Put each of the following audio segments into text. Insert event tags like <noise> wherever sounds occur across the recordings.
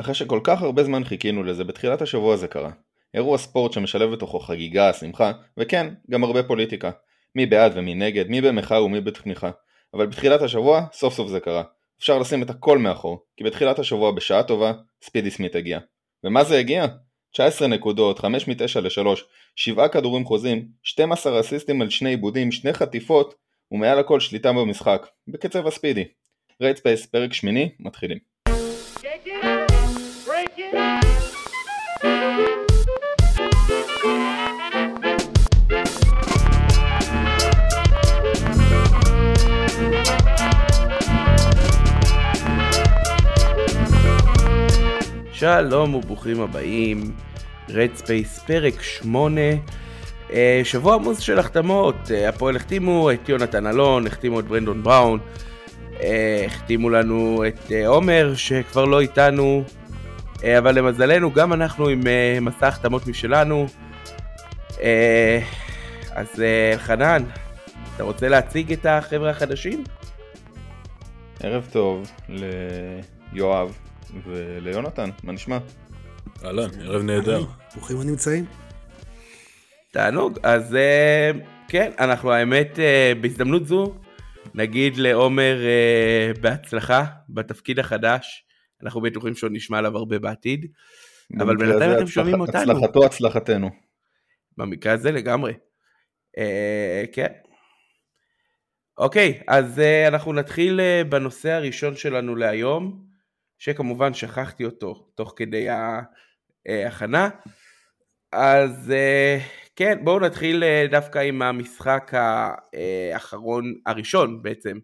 אחרי שכל כך הרבה זמן חיכינו לזה, בתחילת השבוע זה קרה. אירוע ספורט שמשלב בתוכו חגיגה, שמחה, וכן, גם הרבה פוליטיקה. מי בעד ומי נגד, מי במחאה ומי בתמיכה. אבל בתחילת השבוע, סוף סוף זה קרה. אפשר לשים את הכל מאחור, כי בתחילת השבוע בשעה טובה, ספידי סמית הגיע. ומה זה הגיע? 19 נקודות, 5 מ-9 ל-3, 7 כדורים חוזים, 12 אסיסטים על שני עיבודים, שני חטיפות, ומעל הכל שליטה במשחק, בקצב הספידי. Red Space, פרק שמיני, מתחילים. שלום וברוכים הבאים, Red Space פרק 8, אה, שבוע עמוס של החתמות, אה, הפועל החתימו את יונתן אלון, החתימו את ברנדון בראון, אה, החתימו לנו את עומר שכבר לא איתנו, אבל למזלנו גם אנחנו עם מסע החתמות משלנו. אז אלחנן, אתה רוצה להציג את החבר'ה החדשים? ערב טוב ליואב וליונתן, מה נשמע? אהלן, ערב נהדר. ברוכים הנמצאים. תענוג, אז אה, כן, אנחנו האמת אה, בהזדמנות זו נגיד לעומר אה, בהצלחה בתפקיד החדש, אנחנו בטוחים שעוד נשמע עליו הרבה בעתיד, אבל בינתיים אתם שומעים אותנו. הצלחתו הצלחתנו. במקרה הזה לגמרי. כן. אוקיי, אז אנחנו נתחיל בנושא הראשון שלנו להיום. שכמובן שכחתי אותו תוך כדי ההכנה. אז אה, כן, בואו נתחיל אה, דווקא עם המשחק האחרון, הראשון בעצם,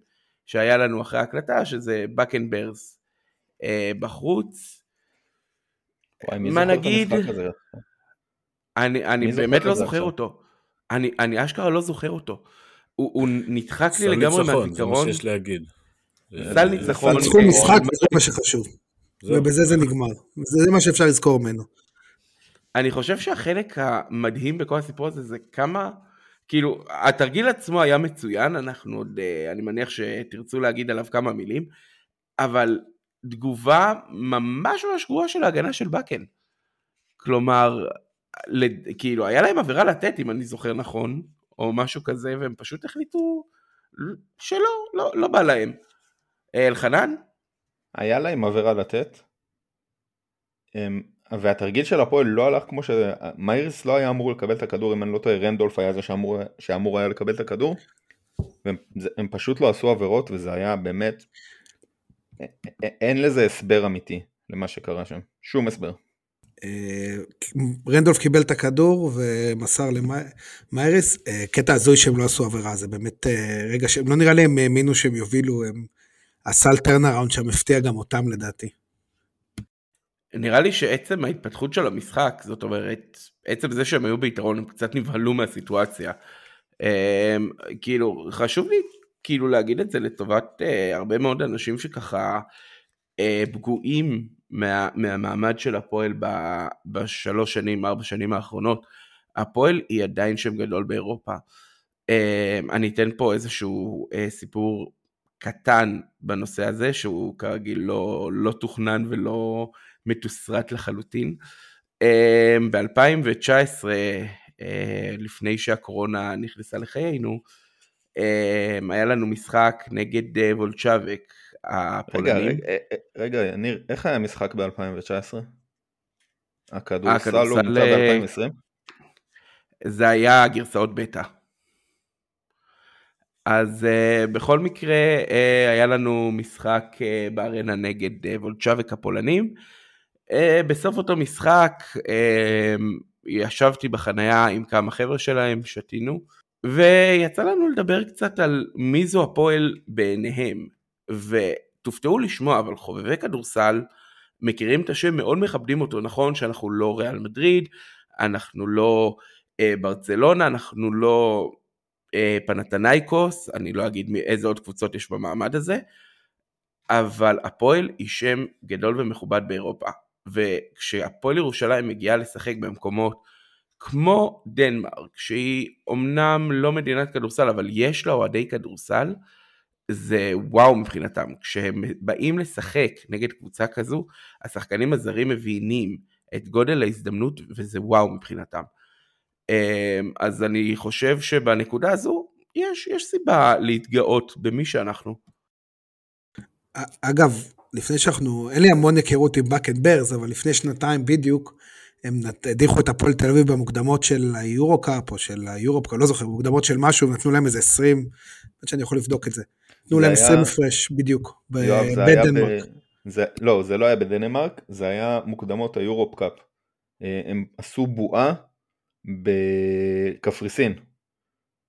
שהיה לנו אחרי ההקלטה, שזה בקנברס אה, בחוץ. וואי, מי זוכר נגיד... את המשחק הזה? אני, אני באמת לא זוכר אותו. אני, אני אשכרה לא זוכר אותו. הוא, הוא נדחק לי לגמרי מהזיכרון. זה מה שיש להגיד. סל ניצחון. ניצחו משחק וזה מה שחשוב. ובזה זה נגמר. זה מה שאפשר לזכור ממנו. אני חושב שהחלק המדהים בכל הסיפור הזה זה כמה, כאילו, התרגיל עצמו היה מצוין, אנחנו עוד, אה, אני מניח שתרצו להגיד עליו כמה מילים, אבל תגובה ממש ממש גרועה של ההגנה של בקן. כלומר, כאילו, היה להם עבירה לתת, אם אני זוכר נכון, או משהו כזה, והם פשוט החליטו שלא, לא, לא בא להם. אלחנן? היה להם עבירה לתת, אמ, והתרגיל של הפועל לא הלך כמו ש... מיירס לא היה אמור לקבל את הכדור, אם אני לא טועה, רנדולף היה זה שאמור, שאמור היה לקבל את הכדור, והם פשוט לא עשו עבירות, וזה היה באמת... אין לזה הסבר אמיתי למה שקרה שם, שום הסבר. אה, רנדולף קיבל את הכדור ומסר למיירס, אה, קטע הזוי שהם לא עשו עבירה, זה באמת אה, רגע שהם לא נראה לי הם האמינו שהם יובילו, הם הסל turnaround שם הפתיע גם אותם לדעתי. נראה לי שעצם ההתפתחות של המשחק, זאת אומרת, עצם זה שהם היו ביתרון, הם קצת נבהלו מהסיטואציה. כאילו, חשוב לי כאילו להגיד את זה לטובת אה, הרבה מאוד אנשים שככה אה, פגועים מה, מהמעמד של הפועל ב, בשלוש שנים, ארבע שנים האחרונות. הפועל היא עדיין שם גדול באירופה. Uh, אני אתן פה איזשהו uh, סיפור קטן בנושא הזה, שהוא כרגיל לא, לא תוכנן ולא מתוסרט לחלוטין. אמ, ב-2019, אה, לפני שהקורונה נכנסה לחיינו, היה לנו משחק נגד אה, וולצ'אבק הפולנים. רגע, רגע, אה, רגע, ניר, איך היה המשחק ב-2019? הכדורסל לא מוצא ב-2020? זה היה גרסאות בטא. אז uh, בכל מקרה uh, היה לנו משחק uh, בארנה נגד uh, וולצ'אבק הפולנים. Uh, בסוף אותו משחק uh, ישבתי בחנייה עם כמה חבר'ה שלהם, שתינו, ויצא לנו לדבר קצת על מי זו הפועל בעיניהם. ותופתעו לשמוע, אבל חובבי כדורסל מכירים את השם, מאוד מכבדים אותו, נכון שאנחנו לא ריאל מדריד, אנחנו לא uh, ברצלונה, אנחנו לא אה, פנתנייקוס, אני לא אגיד איזה עוד קבוצות יש במעמד הזה, אבל הפועל היא שם גדול ומכובד באירופה. וכשהפועל ירושלים מגיעה לשחק במקומות כמו דנמרק, שהיא אומנם לא מדינת כדורסל, אבל יש לה אוהדי כדורסל, זה וואו מבחינתם. כשהם באים לשחק נגד קבוצה כזו, השחקנים הזרים מבינים את גודל ההזדמנות וזה וואו מבחינתם. אמ, אז אני חושב שבנקודה הזו יש, יש סיבה להתגאות במי שאנחנו. אגב, לפני שאנחנו, אין לי המון היכרות עם באקן ברס, אבל לפני שנתיים בדיוק, הם הדיחו את הפועל תל אביב במוקדמות של היורו קאפ או של היורו קאפ, לא זוכר, במוקדמות של משהו, נתנו להם איזה 20, עד שאני יכול לבדוק את זה. נתנו להם 20 הפרש בדיוק, בדנמרק. לא, זה לא היה בדנמרק, זה היה מוקדמות היורופ קאפ. אה, הם עשו בועה בקפריסין,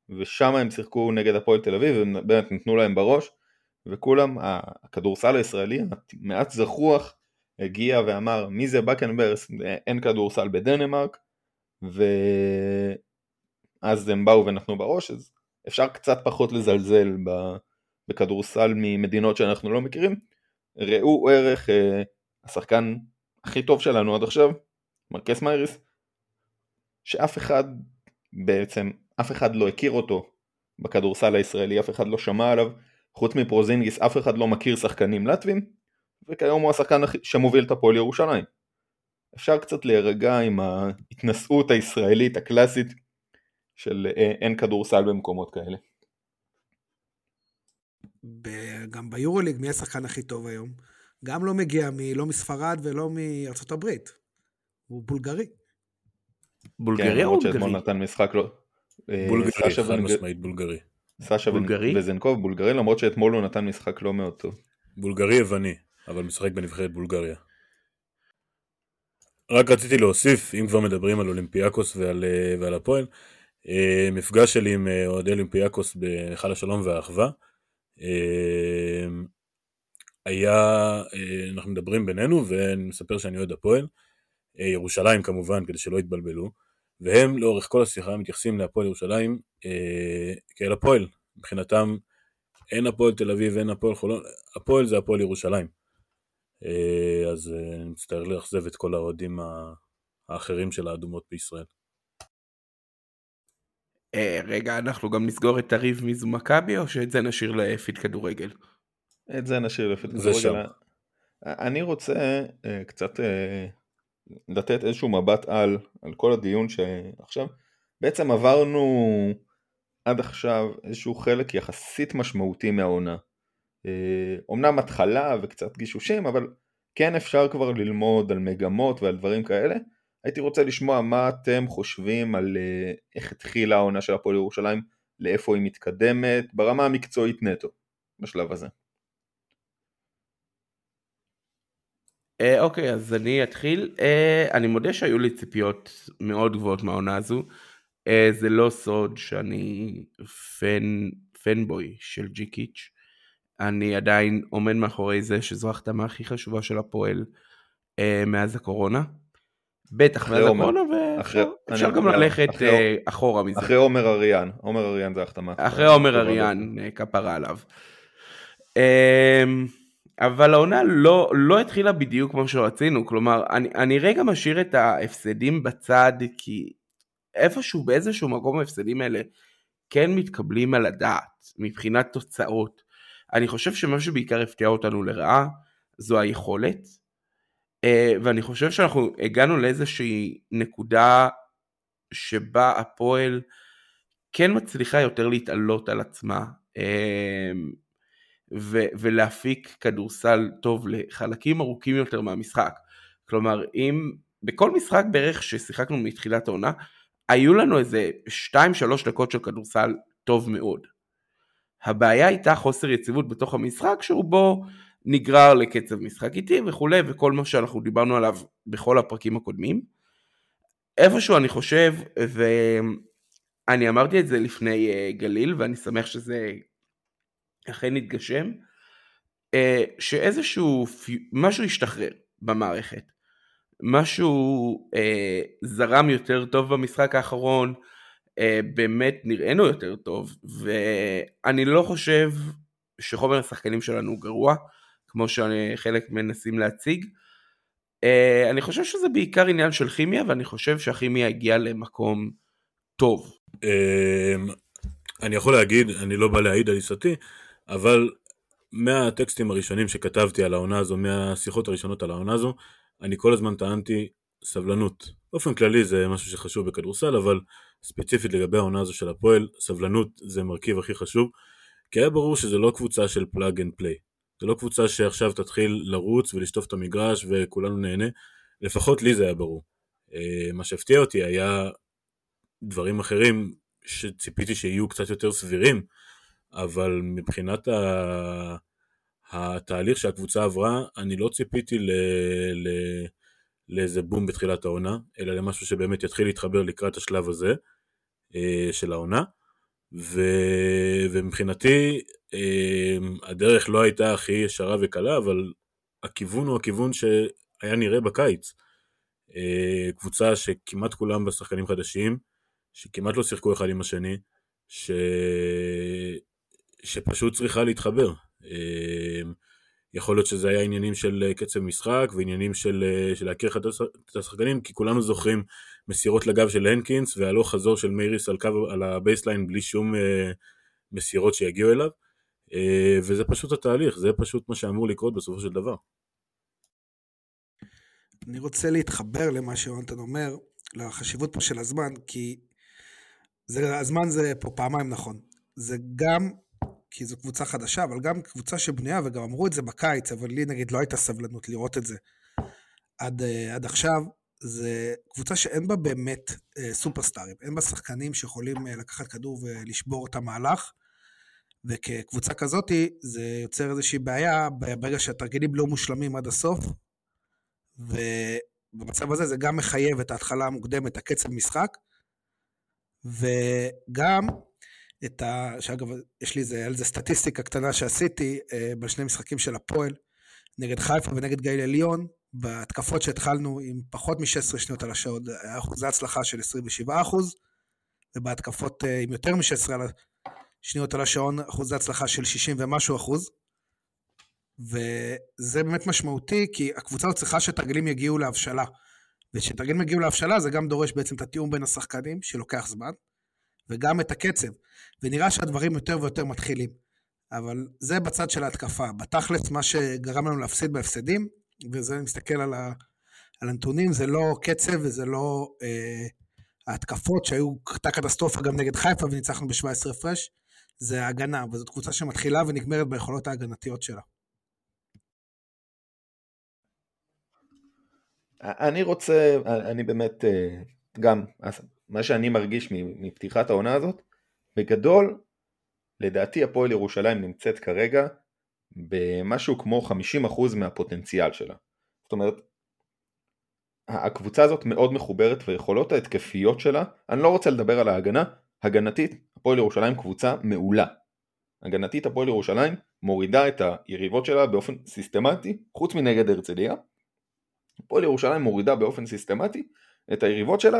ושם הם שיחקו נגד הפועל תל אביב, ובאמת נתנו להם בראש, וכולם, הכדורסל הישראלי, מעט זכוח, הגיע ואמר מי זה בקנברס, אין כדורסל בדנמרק, ואז הם באו ונתנו בראש, אז אפשר קצת פחות לזלזל בכדורסל ממדינות שאנחנו לא מכירים. ראו ערך אה, השחקן הכי טוב שלנו עד עכשיו, מרקס מייריס, שאף אחד בעצם, אף אחד לא הכיר אותו בכדורסל הישראלי, אף אחד לא שמע עליו, חוץ מפרוזינגיס אף אחד לא מכיר שחקנים לטבים, וכיום הוא השחקן שמוביל את הפועל ירושלים. אפשר קצת להירגע עם ההתנשאות הישראלית הקלאסית של אה, אין כדורסל במקומות כאלה. גם ביורוליג מי השחקן הכי טוב היום? גם לא מגיע מ, לא מספרד ולא מארצות הברית. הוא בולגרי. בולגרי או בולגרי? כן, נתן משחק לא... אה, בולגרי, חד משמעית בולגרי. סשה וזנקוב בולגרי למרות שאתמול הוא נתן משחק לא מאוד טוב. בולגרי יווני, אבל משחק בנבחרת בולגריה. רק רציתי להוסיף, אם כבר מדברים על אולימפיאקוס ועל, אה, ועל הפועל, אה, מפגש שלי עם אוהדי אולימפיאקוס בהיכל השלום והאחווה, היה, אנחנו מדברים בינינו ואני מספר שאני אוהד הפועל, ירושלים כמובן כדי שלא יתבלבלו, והם לאורך כל השיחה מתייחסים להפועל ירושלים אה, כאל הפועל, מבחינתם אין הפועל תל אביב, אין הפועל חולון, הפועל זה הפועל ירושלים. אה, אז אה, אני מצטער לאכזב את כל האוהדים האחרים של האדומות בישראל. אה, רגע, אנחנו גם נסגור את הריב מי זו מכבי, או שאת זה נשאיר לפיד כדורגל? את זה נשאיר לפיד כדורגל. אני רוצה קצת לתת איזשהו מבט על, על כל הדיון שעכשיו, בעצם עברנו עד עכשיו איזשהו חלק יחסית משמעותי מהעונה. אומנם אה, התחלה וקצת גישושים, אבל כן אפשר כבר ללמוד על מגמות ועל דברים כאלה. הייתי רוצה לשמוע מה אתם חושבים על אה, איך התחילה העונה של הפועל ירושלים, לאיפה היא מתקדמת, ברמה המקצועית נטו, בשלב הזה. אה, אוקיי, אז אני אתחיל. אני מודה שהיו לי ציפיות מאוד גבוהות מהעונה הזו. זה לא סוד שאני פן, פנבוי של ג'י קיץ'. אני עדיין עומד מאחורי זה שזו ההחתמה הכי חשובה של הפועל מאז הקורונה. בטח מאז הקורונה, ואפשר גם ללכת אחורה מזה. אחרי עומר אריאן, עומר אריאן זה ההחתמה. אחרי עומר אריאן, כפרה עליו. אבל העונה לא, לא התחילה בדיוק כמו שרצינו, כלומר, אני, אני רגע משאיר את ההפסדים בצד, כי איפשהו, באיזשהו מקום ההפסדים האלה כן מתקבלים על הדעת, מבחינת תוצאות. אני חושב שמה שבעיקר הפתיע אותנו לרעה, זו היכולת, אה, ואני חושב שאנחנו הגענו לאיזושהי נקודה שבה הפועל כן מצליחה יותר להתעלות על עצמה. אה, ו- ולהפיק כדורסל טוב לחלקים ארוכים יותר מהמשחק. כלומר, אם בכל משחק בערך ששיחקנו מתחילת העונה, היו לנו איזה 2-3 דקות של כדורסל טוב מאוד. הבעיה הייתה חוסר יציבות בתוך המשחק שהוא בו נגרר לקצב משחק איטי וכולי וכל מה שאנחנו דיברנו עליו בכל הפרקים הקודמים. איפשהו אני חושב, ואני אמרתי את זה לפני אה, גליל ואני שמח שזה אכן התגשם, אה, שאיזשהו, משהו השתחרר במערכת. משהו אה, זרם יותר טוב במשחק האחרון, באמת נראינו יותר טוב, ואני לא חושב שחומר השחקנים שלנו הוא גרוע, כמו שחלק מנסים להציג. אה, אני חושב שזה בעיקר עניין של כימיה, ואני חושב שהכימיה הגיעה למקום טוב. אה, אני יכול להגיד, אני לא בא להעיד על עיסתי, אבל מהטקסטים הראשונים שכתבתי על העונה הזו, מהשיחות הראשונות על העונה הזו, אני כל הזמן טענתי סבלנות. באופן כללי זה משהו שחשוב בכדורסל, אבל ספציפית לגבי העונה הזו של הפועל, סבלנות זה מרכיב הכי חשוב, כי היה ברור שזה לא קבוצה של plug and play. זה לא קבוצה שעכשיו תתחיל לרוץ ולשטוף את המגרש וכולנו נהנה, לפחות לי זה היה ברור. אה, מה שהפתיע אותי היה דברים אחרים שציפיתי שיהיו קצת יותר סבירים, אבל מבחינת ה... התהליך שהקבוצה עברה, אני לא ציפיתי ל... ל... לאיזה בום בתחילת העונה, אלא למשהו שבאמת יתחיל להתחבר לקראת השלב הזה של העונה. ו... ומבחינתי אה, הדרך לא הייתה הכי ישרה וקלה, אבל הכיוון הוא הכיוון שהיה נראה בקיץ. אה, קבוצה שכמעט כולם בשחקנים חדשים, שכמעט לא שיחקו אחד עם השני, ש... שפשוט צריכה להתחבר. יכול להיות שזה היה עניינים של אה, קצב משחק ועניינים של, אה, של להכיר את השחקנים, כי כולנו זוכרים מסירות לגב של הנקינס והלוך חזור של מייריס על, קו, על ה baseline בלי שום אה, מסירות שיגיעו אליו, אה, וזה פשוט התהליך, זה פשוט מה שאמור לקרות בסופו של דבר. אני רוצה להתחבר למה שיונתן אומר, לחשיבות פה של הזמן, כי זה, הזמן זה פה פעמיים נכון. זה גם כי זו קבוצה חדשה, אבל גם קבוצה שבנויה, וגם אמרו את זה בקיץ, אבל לי נגיד לא הייתה סבלנות לראות את זה עד, uh, עד עכשיו. זה קבוצה שאין בה באמת uh, סופרסטארים, אין בה שחקנים שיכולים uh, לקחת כדור ולשבור את המהלך, וכקבוצה כזאת זה יוצר איזושהי בעיה ברגע שהתרגילים לא מושלמים עד הסוף, ובמצב הזה זה גם מחייב את ההתחלה המוקדמת, הקצב משחק, וגם את ה... שאגב, יש לי על זה סטטיסטיקה קטנה שעשיתי אה, בשני משחקים של הפועל, נגד חיפה ונגד גליל עליון, בהתקפות שהתחלנו עם פחות מ-16 שניות על השעון, היה אחוזי הצלחה של 27 אחוז, ובהתקפות אה, עם יותר מ-16 שניות על השעון, אחוזי הצלחה של 60 ומשהו אחוז. וזה באמת משמעותי, כי הקבוצה הזאת צריכה שתרגילים יגיעו להבשלה. וכשתרגילים יגיעו להבשלה, זה גם דורש בעצם את התיאום בין השחקנים, שלוקח זמן. וגם את הקצב. ונראה שהדברים יותר ויותר מתחילים. אבל זה בצד של ההתקפה. בתכלס, מה שגרם לנו להפסיד בהפסדים, וזה אני מסתכל על, ה, על הנתונים, זה לא קצב וזה לא אה, ההתקפות שהיו, הייתה קטסטרופה גם נגד חיפה וניצחנו ב-17 הפרש, זה ההגנה, וזאת קבוצה שמתחילה ונגמרת ביכולות ההגנתיות שלה. אני רוצה, אני באמת אה, גם מה שאני מרגיש מפתיחת העונה הזאת, בגדול, לדעתי הפועל ירושלים נמצאת כרגע במשהו כמו 50% מהפוטנציאל שלה. זאת אומרת, הקבוצה הזאת מאוד מחוברת ויכולות ההתקפיות שלה, אני לא רוצה לדבר על ההגנה, הגנתית, הפועל ירושלים קבוצה מעולה. הגנתית הפועל ירושלים מורידה את היריבות שלה באופן סיסטמטי, חוץ מנגד הרצליה. הפועל ירושלים מורידה באופן סיסטמטי את היריבות שלה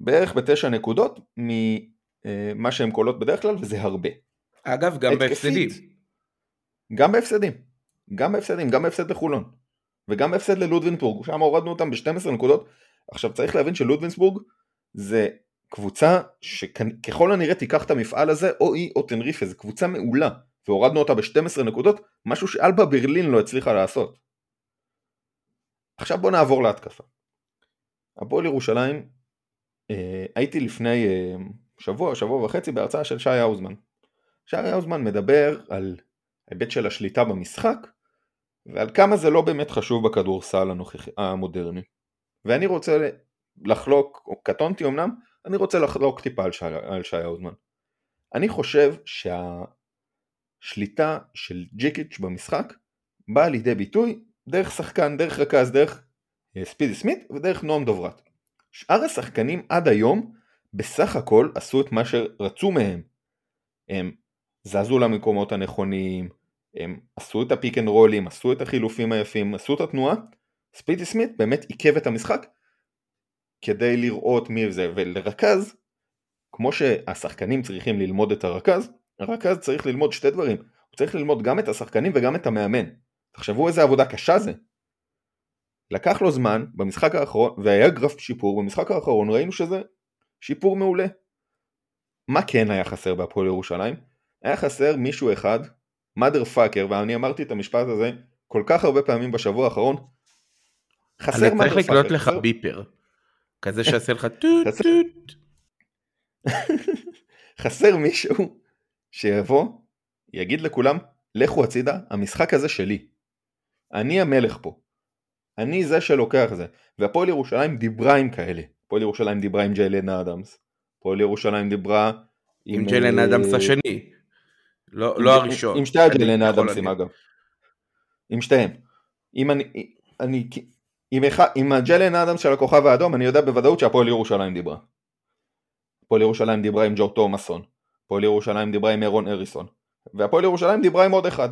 בערך בתשע נקודות ממה שהן קולות בדרך כלל, וזה הרבה. אגב, גם בהפסדים. גם בהפסדים. גם בהפסדים, גם בהפסד לחולון. וגם בהפסד ללודווינסבורג, שם הורדנו אותם ב-12 נקודות. עכשיו צריך להבין שלודווינסבורג זה קבוצה שככל הנראה תיקח את המפעל הזה, או היא או טנריפה, זו קבוצה מעולה, והורדנו אותה ב-12 נקודות, משהו שאלבה ברלין לא הצליחה לעשות. עכשיו בוא נעבור להתקפה. הפועל ירושלים אה, הייתי לפני אה, שבוע, שבוע וחצי בהרצאה של שי האוזמן. שי האוזמן מדבר על ההיבט של השליטה במשחק ועל כמה זה לא באמת חשוב בכדורסל המודרני. ואני רוצה לחלוק, או קטונתי אמנם, אני רוצה לחלוק טיפה על שי, על שי האוזמן. אני חושב שהשליטה של ג'יקיץ' במשחק באה לידי ביטוי דרך שחקן, דרך רכז, דרך אה, ספידי סמית ודרך נועם דוברת. שאר השחקנים עד היום בסך הכל עשו את מה שרצו מהם. הם זזו למקומות הנכונים, הם עשו את הפיק אנד רולים, עשו את החילופים היפים, עשו את התנועה. ספידי סמית באמת עיכב את המשחק כדי לראות מי זה, ולרכז, כמו שהשחקנים צריכים ללמוד את הרכז, הרכז צריך ללמוד שתי דברים, הוא צריך ללמוד גם את השחקנים וגם את המאמן. תחשבו איזה עבודה קשה זה. לקח לו זמן במשחק האחרון, והיה גרף שיפור, במשחק האחרון ראינו שזה שיפור מעולה. מה כן היה חסר בהפועל ירושלים? היה חסר מישהו אחד mother fucker, ואני אמרתי את המשפט הזה כל כך הרבה פעמים בשבוע האחרון, חסר אני צריך mother לקנות fucker, לך ביפר. כזה <laughs> שיעשה לך טוט טוט. <laughs> חסר מישהו שיבוא, יגיד לכולם, לכו הצידה, המשחק הזה שלי. אני המלך פה. אני זה שלוקח זה. והפועל ירושלים דיברה עם כאלה. הפועל ירושלים דיברה עם ג'יילן אדמס. הפועל ירושלים דיברה עם ג'לן אה, אדמס השני. לא לא עם- הראשון. עם שתי יכול אדמסים. אגב. עם שתיהם. אם אני... אני עם, הג'לן אדמס של הכוכב האדום אני יודע בוודאות שהפועל ירושלים דיברה. הפועל ירושלים דיברה עם ג'ו תומאסון. הפועל ירושלים דיברה עם אירון אריסון. והפועל ירושלים דיברה עם עוד אחד.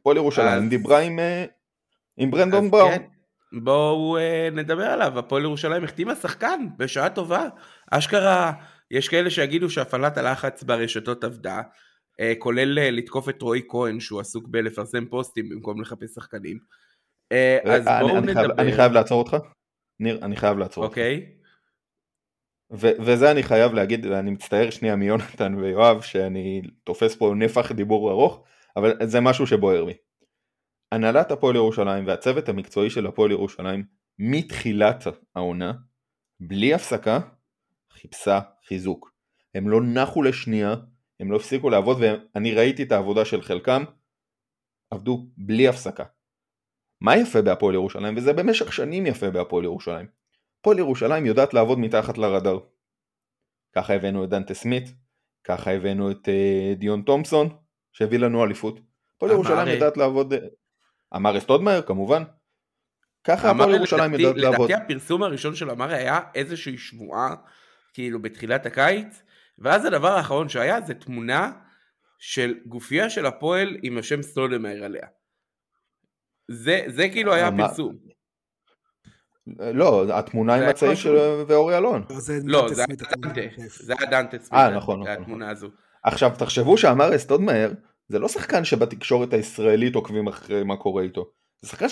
הפועל ירושלים אז- דיברה עם, אה, עם ברנדון בראון. כן, בואו אה, נדבר עליו, הפועל ירושלים החתימה שחקן בשעה טובה. אשכרה, יש כאלה שיגידו שהפעלת הלחץ ברשתות עבדה, אה, כולל אה, לתקוף את רועי כהן שהוא עסוק בלפרסם פוסטים במקום לחפש שחקנים. אה, אז אני, בואו אני, חייב, נדבר. אני חייב לעצור אותך. ניר, אני חייב לעצור אותך. אוקיי, ו- וזה אני חייב להגיד, ואני מצטער שנייה מיונתן ויואב, שאני תופס פה נפח דיבור ארוך, אבל זה משהו שבוער בי. הנהלת הפועל ירושלים והצוות המקצועי של הפועל ירושלים, מתחילת העונה, בלי הפסקה, חיפשה חיזוק. הם לא נחו לשנייה, הם לא הפסיקו לעבוד, ואני ראיתי את העבודה של חלקם, עבדו בלי הפסקה. מה יפה בהפועל ירושלים, וזה במשך שנים יפה בהפועל ירושלים, הפועל ירושלים יודעת לעבוד מתחת לרדאר. ככה הבאנו את דנטה סמית, ככה הבאנו את uh, דיון תומפסון, שהביא לנו אליפות. הפועל ירושלים אה, יודעת לעבוד, אה, אמר אסטודמאייר כמובן. ככה הפועל ירושלים יודעת לעבוד. לדעתי הפרסום הראשון של אמר היה איזושהי שמועה, כאילו בתחילת הקיץ, ואז הדבר האחרון שהיה זה תמונה של גופייה של הפועל עם השם סטודמאייר עליה. זה, זה כאילו היה אה, מה- הפרסום. לא, התמונה עם משהו- של ואורי אלון. לא, דנטה זה היה דנטה, סמית, אה, נכון, נכון, התמונה הזו. עכשיו תחשבו שאמר אסטודמאייר זה לא שחקן שבתקשורת הישראלית עוקבים אחרי מה קורה איתו. זה שחקן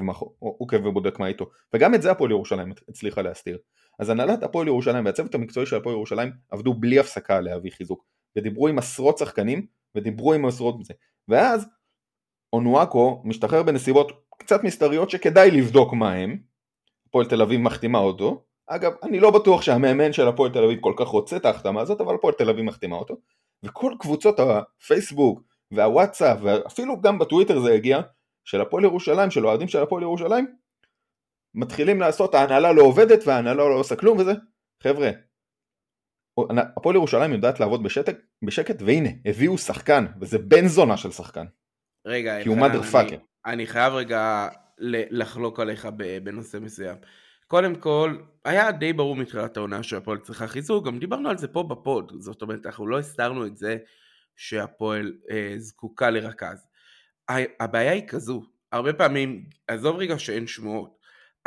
מאחו- עוקב ובודק מה איתו. וגם את זה הפועל ירושלים הצליחה להסתיר. אז הנהלת הפועל ירושלים והצוות המקצועי של הפועל ירושלים עבדו בלי הפסקה להביא חיזוק. ודיברו עם עשרות שחקנים ודיברו עם עשרות מזה. ואז אונואקו משתחרר בנסיבות קצת מסתריות שכדאי לבדוק מה הם. הפועל תל אביב מחתימה אותו. אגב, אני לא בטוח שהמאמן של הפועל תל אביב כל כך רוצה את ההחתמה הזאת, אבל הפועל תל אביב מחתימה אותו. וכל קבוצות הפייסבוק והוואטסאפ ואפילו גם בטוויטר זה הגיע של הפועל ירושלים, של אוהדים של הפועל ירושלים מתחילים לעשות ההנהלה לא עובדת וההנהלה לא עושה כלום וזה חבר'ה הפועל ירושלים יודעת לעבוד בשקט, בשקט והנה הביאו שחקן וזה בן זונה של שחקן רגע, כי הוא mother fucker. אני- אני חייב רגע לחלוק עליך בנושא מסוים. קודם כל, היה די ברור מתחילת העונה שהפועל צריכה חיזוק, גם דיברנו על זה פה בפוד, זאת אומרת, אנחנו לא הסתרנו את זה שהפועל אה, זקוקה לרכז. הבעיה היא כזו, הרבה פעמים, עזוב רגע שאין שמועות,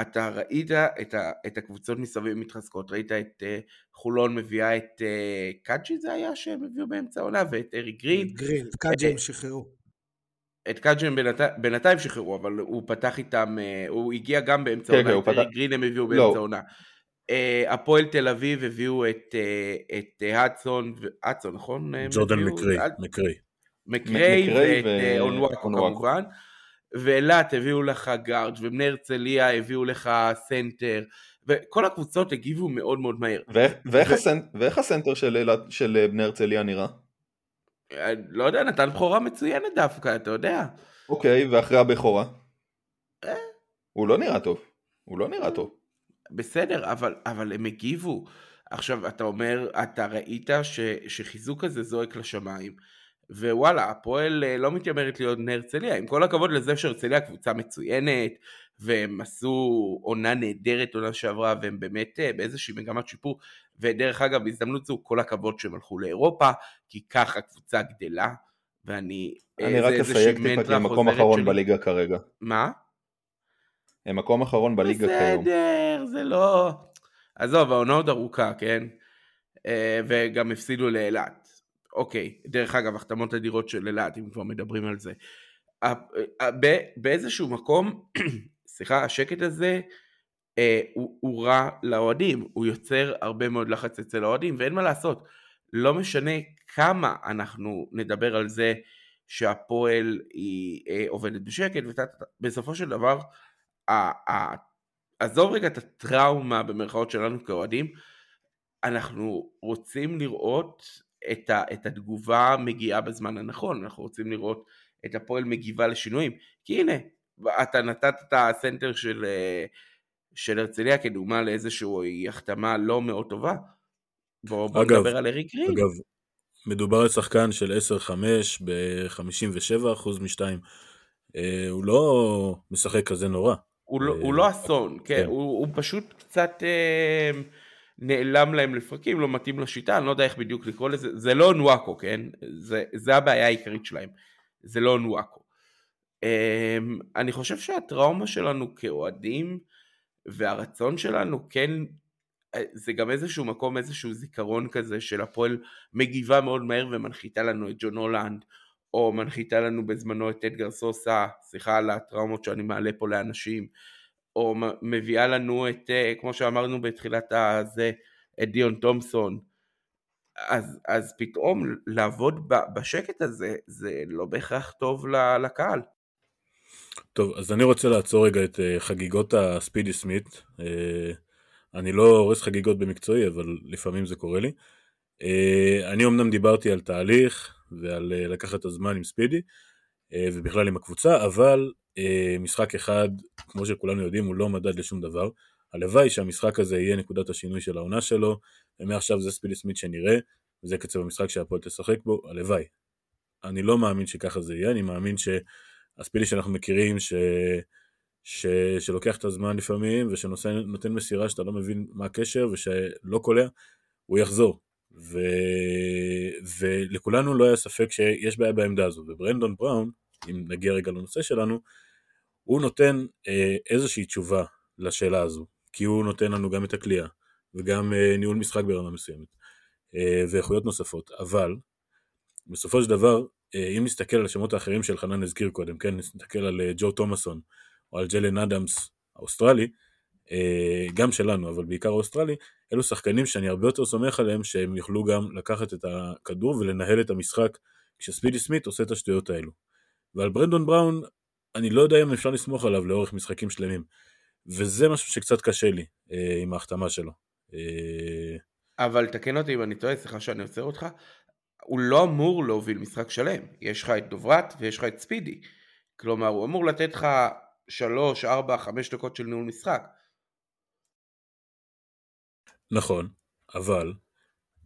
אתה ראית את, ה, את הקבוצות מסביב מתחזקות, ראית את אה, חולון מביאה את אה, קאג'י זה היה שהם הביאו באמצע העונה, ואת ארי גרין, גרין, קאג'י הם שחררו. את קאג'ם בינת... בינתיים שחררו, אבל הוא פתח איתם, אה, הוא הגיע גם באמצע כן, העונה, כן, את ארי פתח- גרין הם הביאו לא. באמצע העונה. אה, הפועל תל אביב הביאו את, אה, את אה, האדסון, האדסון נכון? הם ג'ורדן מקריי. מקריי מקריי ואת אה, אונוואקו. כמובן. ואילת הביאו לך גארג' ובני הרצליה הביאו לך סנטר, וכל הקבוצות הגיבו מאוד מאוד מהר. ואיך, ואיך, ו- הסנ... ואיך הסנטר של, אילת- של אה, בני הרצליה נראה? אה, לא יודע, נתן בכורה מצוינת דווקא, אתה יודע. אוקיי ואחרי הבכורה? אה. הוא לא נראה טוב הוא לא נראה טוב בסדר, אבל, אבל הם הגיבו. עכשיו, אתה אומר, אתה ראית ש, שחיזוק הזה זועק לשמיים, ווואלה, הפועל אה, לא מתיימרת להיות בני הרצליה, עם כל הכבוד לזה שהרצליה קבוצה מצוינת, והם עשו עונה נהדרת עונה שעברה, והם באמת אה, באיזושהי מגמת שיפור, ודרך אגב, בהזדמנות זו, כל הכבוד שהם הלכו לאירופה, כי ככה קבוצה גדלה, ואני... אה, אני רק אסייג טיפה כי הם מקום אחרון שלי. בליגה כרגע מה? הם מקום אחרון בליגה כיום בסדר, זה לא... עזוב, העונה עוד ארוכה, כן? וגם הפסידו לאילת. אוקיי, דרך אגב, החתמות אדירות של אילת, אם כבר מדברים על זה. ה- ה- ב- באיזשהו מקום, <clears throat> סליחה, השקט הזה אה, הוא, הוא רע לאוהדים, הוא יוצר הרבה מאוד לחץ אצל האוהדים, ואין מה לעשות. לא משנה כמה אנחנו נדבר על זה שהפועל היא אה, עובדת בשקט, ובסופו של דבר, ה, ה, עזוב רגע את הטראומה במרכאות שלנו כאוהדים, אנחנו רוצים לראות את, ה, את התגובה מגיעה בזמן הנכון, אנחנו רוצים לראות את הפועל מגיבה לשינויים, כי הנה, אתה נתת את הסנטר של, אה, של הרצליה כדוגמה לאיזושהי החתמה לא מאוד טובה, בואו בוא נדבר על אריק גרין. אגב, מדובר על שחקן של 10-5 ב-57% מ-2, אה, הוא לא משחק כזה נורא. הוא לא, הוא לא אסון, כן, כן. הוא, הוא פשוט קצת אה, נעלם להם לפרקים, לא מתאים לשיטה, אני לא יודע איך בדיוק לקרוא לזה, זה לא נוואקו, כן? זה, זה הבעיה העיקרית שלהם, זה לא נוואקו. אה, אני חושב שהטראומה שלנו כאוהדים והרצון שלנו כן, זה גם איזשהו מקום, איזשהו זיכרון כזה של הפועל מגיבה מאוד מהר ומנחיתה לנו את ג'ון הולנד, או מנחיתה לנו בזמנו את אדגר סוסה, סליחה על הטראומות שאני מעלה פה לאנשים, או מביאה לנו את, אה, כמו שאמרנו בתחילת הזה, את דיון תומסון, אז, אז פתאום לעבוד בשקט הזה, זה לא בהכרח טוב לקהל. טוב, אז אני רוצה לעצור רגע את אה, חגיגות הספידי סמית. אה, אני לא הורס חגיגות במקצועי, אבל לפעמים זה קורה לי. אני אמנם דיברתי על תהליך, ועל לקחת את הזמן עם ספידי, ובכלל עם הקבוצה, אבל משחק אחד, כמו שכולנו יודעים, הוא לא מדד לשום דבר. הלוואי שהמשחק הזה יהיה נקודת השינוי של העונה שלו, ומעכשיו זה ספידי סמית שנראה, וזה קצב המשחק שהפועל תשחק בו, הלוואי. אני לא מאמין שככה זה יהיה, אני מאמין שהספידי שאנחנו מכירים, ש... ש... שלוקח את הזמן לפעמים, ושנותן מסירה שאתה לא מבין מה הקשר, ושלא קולע, הוא יחזור. ו... ולכולנו לא היה ספק שיש בעיה בעמדה הזו, וברנדון בראון, אם נגיע רגע לנושא שלנו, הוא נותן אה, איזושהי תשובה לשאלה הזו, כי הוא נותן לנו גם את הכלייה, וגם אה, ניהול משחק ברמה מסוימת, אה, ואיכויות נוספות, אבל בסופו של דבר, אה, אם נסתכל על השמות האחרים של חנן הזכיר קודם, כן, נסתכל על אה, ג'ו תומאסון, או על ג'לן אדמס האוסטרלי, אה, גם שלנו, אבל בעיקר האוסטרלי, אלו שחקנים שאני הרבה יותר סומך עליהם שהם יוכלו גם לקחת את הכדור ולנהל את המשחק כשספידי סמית עושה את השטויות האלו. ועל ברנדון בראון, אני לא יודע אם אפשר לסמוך עליו לאורך משחקים שלמים. וזה משהו שקצת קשה לי אה, עם ההחתמה שלו. אה... אבל תקן אותי אם אני טועה, סליחה שאני עוצר אותך, הוא לא אמור להוביל משחק שלם. יש לך את דוברת ויש לך את ספידי. כלומר, הוא אמור לתת לך 3, 4, 5 דקות של ניהול משחק. נכון, אבל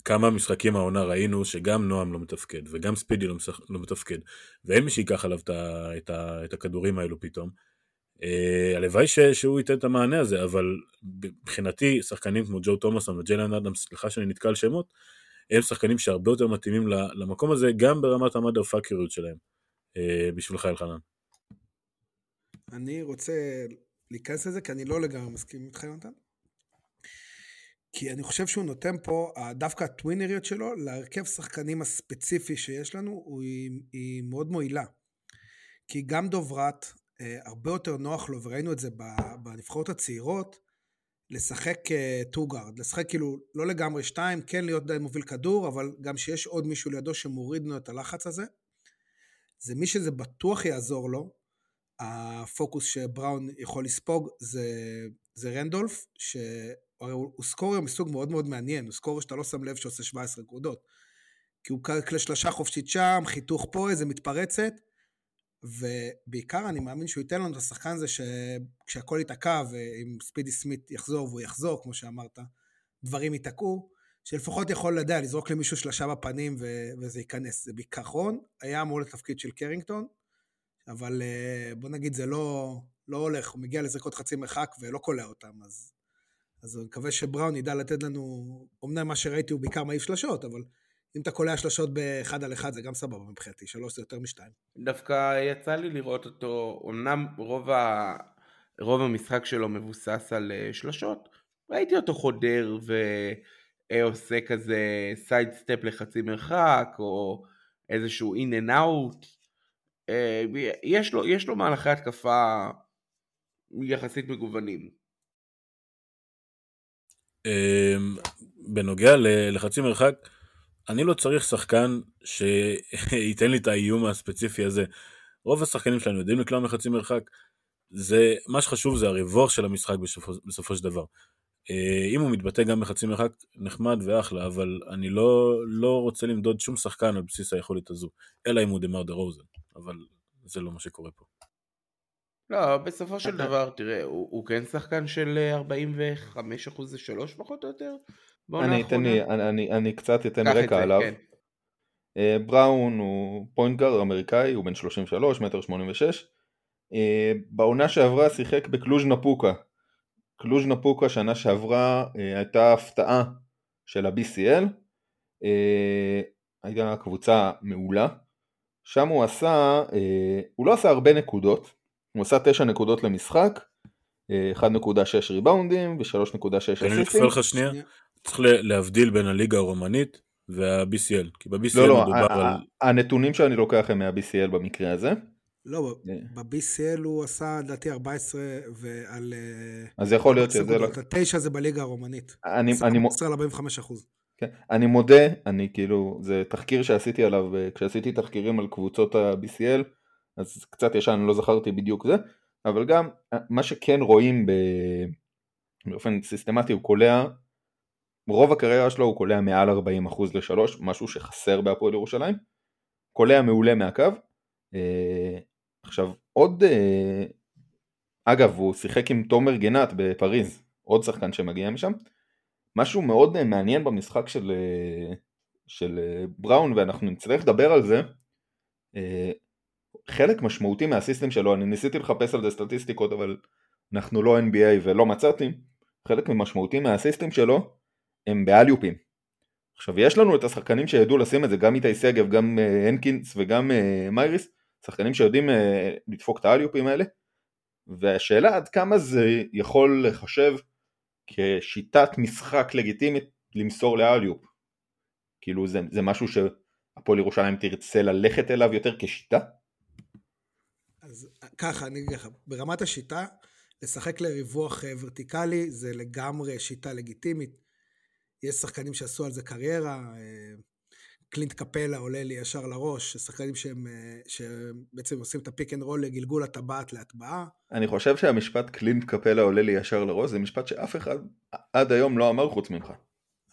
כמה משחקים העונה ראינו שגם נועם לא מתפקד וגם ספידי לא, משח... לא מתפקד ואין מי שיקח עליו את, ה... את, ה... את הכדורים האלו פתאום. אה, הלוואי ש... שהוא ייתן את המענה הזה אבל מבחינתי שחקנים כמו ג'ו תומאסון וג'יילן אדמס סליחה שאני נתקע שמות הם שחקנים שהרבה יותר מתאימים למקום הזה גם ברמת המאדר פאקריות שלהם אה, בשבילך אלחנן. אני רוצה להיכנס לזה כי אני לא לגמרי מסכים איתך יונתן. כי אני חושב שהוא נותן פה, דווקא הטווינריות שלו, להרכב שחקנים הספציפי שיש לנו, היא, היא מאוד מועילה. כי גם דוברת, אה, הרבה יותר נוח לו, וראינו את זה בנבחרות הצעירות, לשחק two-guard, לשחק כאילו לא לגמרי שתיים, כן להיות די מוביל כדור, אבל גם שיש עוד מישהו לידו שמוריד לנו את הלחץ הזה. זה מי שזה בטוח יעזור לו, הפוקוס שבראון יכול לספוג זה, זה רנדולף, ש... הוא סקורר מסוג מאוד מאוד מעניין, הוא סקורר שאתה לא שם לב שעושה 17 נקודות. כי הוא כלי שלושה חופשית שם, חיתוך פה, איזה מתפרצת, ובעיקר אני מאמין שהוא ייתן לנו את השחקן הזה שכשהכול ייתקע, ואם ספידי סמית יחזור והוא יחזור, כמו שאמרת, דברים ייתקעו, שלפחות יכול, לדעת, לזרוק למישהו שלושה בפנים ו- וזה ייכנס. זה בעיקרון היה אמור לתפקיד של קרינגטון, אבל אה, בוא נגיד זה לא, לא הולך, הוא מגיע לזריקות חצי מרחק ולא קולע אותם, אז אז אני מקווה שבראון ידע לתת לנו, אמנם מה שראיתי הוא בעיקר מעיף שלשות, אבל אם אתה קולע שלשות באחד על אחד זה גם סבבה מבחינתי, שלוש זה יותר משתיים. דווקא יצא לי לראות אותו, אמנם רוב, ה... רוב המשחק שלו מבוסס על אה, שלשות, ראיתי אותו חודר ועושה כזה side step לחצי מרחק, או איזשהו in and out. יש לו מהלכי התקפה יחסית מגוונים. אמ, בנוגע לחצי מרחק, אני לא צריך שחקן שייתן לי את האיום הספציפי הזה. רוב השחקנים שלנו יודעים לקלוע מחצי מרחק. זה, מה שחשוב זה הריווח של המשחק בסופו, בסופו של דבר. אה, אם הוא מתבטא גם בחצי מרחק, נחמד ואחלה, אבל אני לא, לא רוצה למדוד שום שחקן על בסיס היכולת הזו, אלא אם הוא דמר דה רוזן, אבל זה לא מה שקורה פה. לא, בסופו של דבר, תראה, הוא, הוא כן שחקן של 45 אחוז לשלוש פחות או יותר? אני אתן לי, אני, אני, אני קצת אתן רקע עליו. כן. אה, בראון הוא פוינט גארד אמריקאי, הוא בן 33, מטר 86. אה, בעונה שעברה שיחק בקלוז' נפוקה. קלוז' נפוקה שנה שעברה אה, הייתה הפתעה של ה-BCL. הייתה קבוצה מעולה. שם הוא עשה, הוא לא עשה הרבה נקודות, הוא עשה 9 נקודות למשחק, 1.6 ריבאונדים ו-3.6 אסיסטים. אני אקפל לך שנייה, צריך להבדיל בין הליגה הרומנית וה-BCL, כי ב-BCL לא, לא, מדובר על... הנתונים שאני לוקח הם מה-BCL במקרה הזה. לא, ב-BCL הוא עשה לדעתי 14 ועל... אה, אז יכול להיות שזה... לא... התשע זה בליגה הרומנית. אני... 14 על 45 אחוז. כן. אני מודה, אני כאילו, זה תחקיר שעשיתי עליו, אה, כשעשיתי תחקירים על קבוצות ה-BCL, אז קצת ישן, לא זכרתי בדיוק זה, אבל גם אה, מה שכן רואים באופן סיסטמטי, הוא קולע רוב הקריירה שלו הוא קולע מעל 40% לשלוש, משהו שחסר בהפועל ירושלים. קולע מעולה מהקו. אה, עכשיו עוד, אה, אגב הוא שיחק עם תומר גנת בפריז, עוד שחקן שמגיע משם. משהו מאוד אה, מעניין במשחק של, אה, של אה, בראון ואנחנו נצטרך לדבר על זה. אה, חלק משמעותי מהסיסטם שלו, אני ניסיתי לחפש על זה סטטיסטיקות אבל אנחנו לא NBA ולא מצאתי, חלק משמעותי מהסיסטם שלו הם באליופים. עכשיו יש לנו את השחקנים שידעו לשים את זה, גם איתי שגב, גם uh, הנקינס וגם uh, מייריס, שחקנים שיודעים uh, לדפוק את האליופים האלה, והשאלה עד כמה זה יכול לחשב כשיטת משחק לגיטימית למסור לאליופ. כאילו זה, זה משהו שהפועל ירושלים תרצה ללכת אליו יותר כשיטה? אז ככה, אני אגיד לך, ברמת השיטה, לשחק לריווח ורטיקלי זה לגמרי שיטה לגיטימית. יש שחקנים שעשו על זה קריירה, אה, קלינט קפלה עולה לי ישר לראש, שחקנים שהם, אה, שבעצם עושים את הפיק אנד רול לגלגול הטבעת להטבעה. אני חושב שהמשפט קלינט קפלה עולה לי ישר לראש, זה משפט שאף אחד עד היום לא אמר חוץ ממך.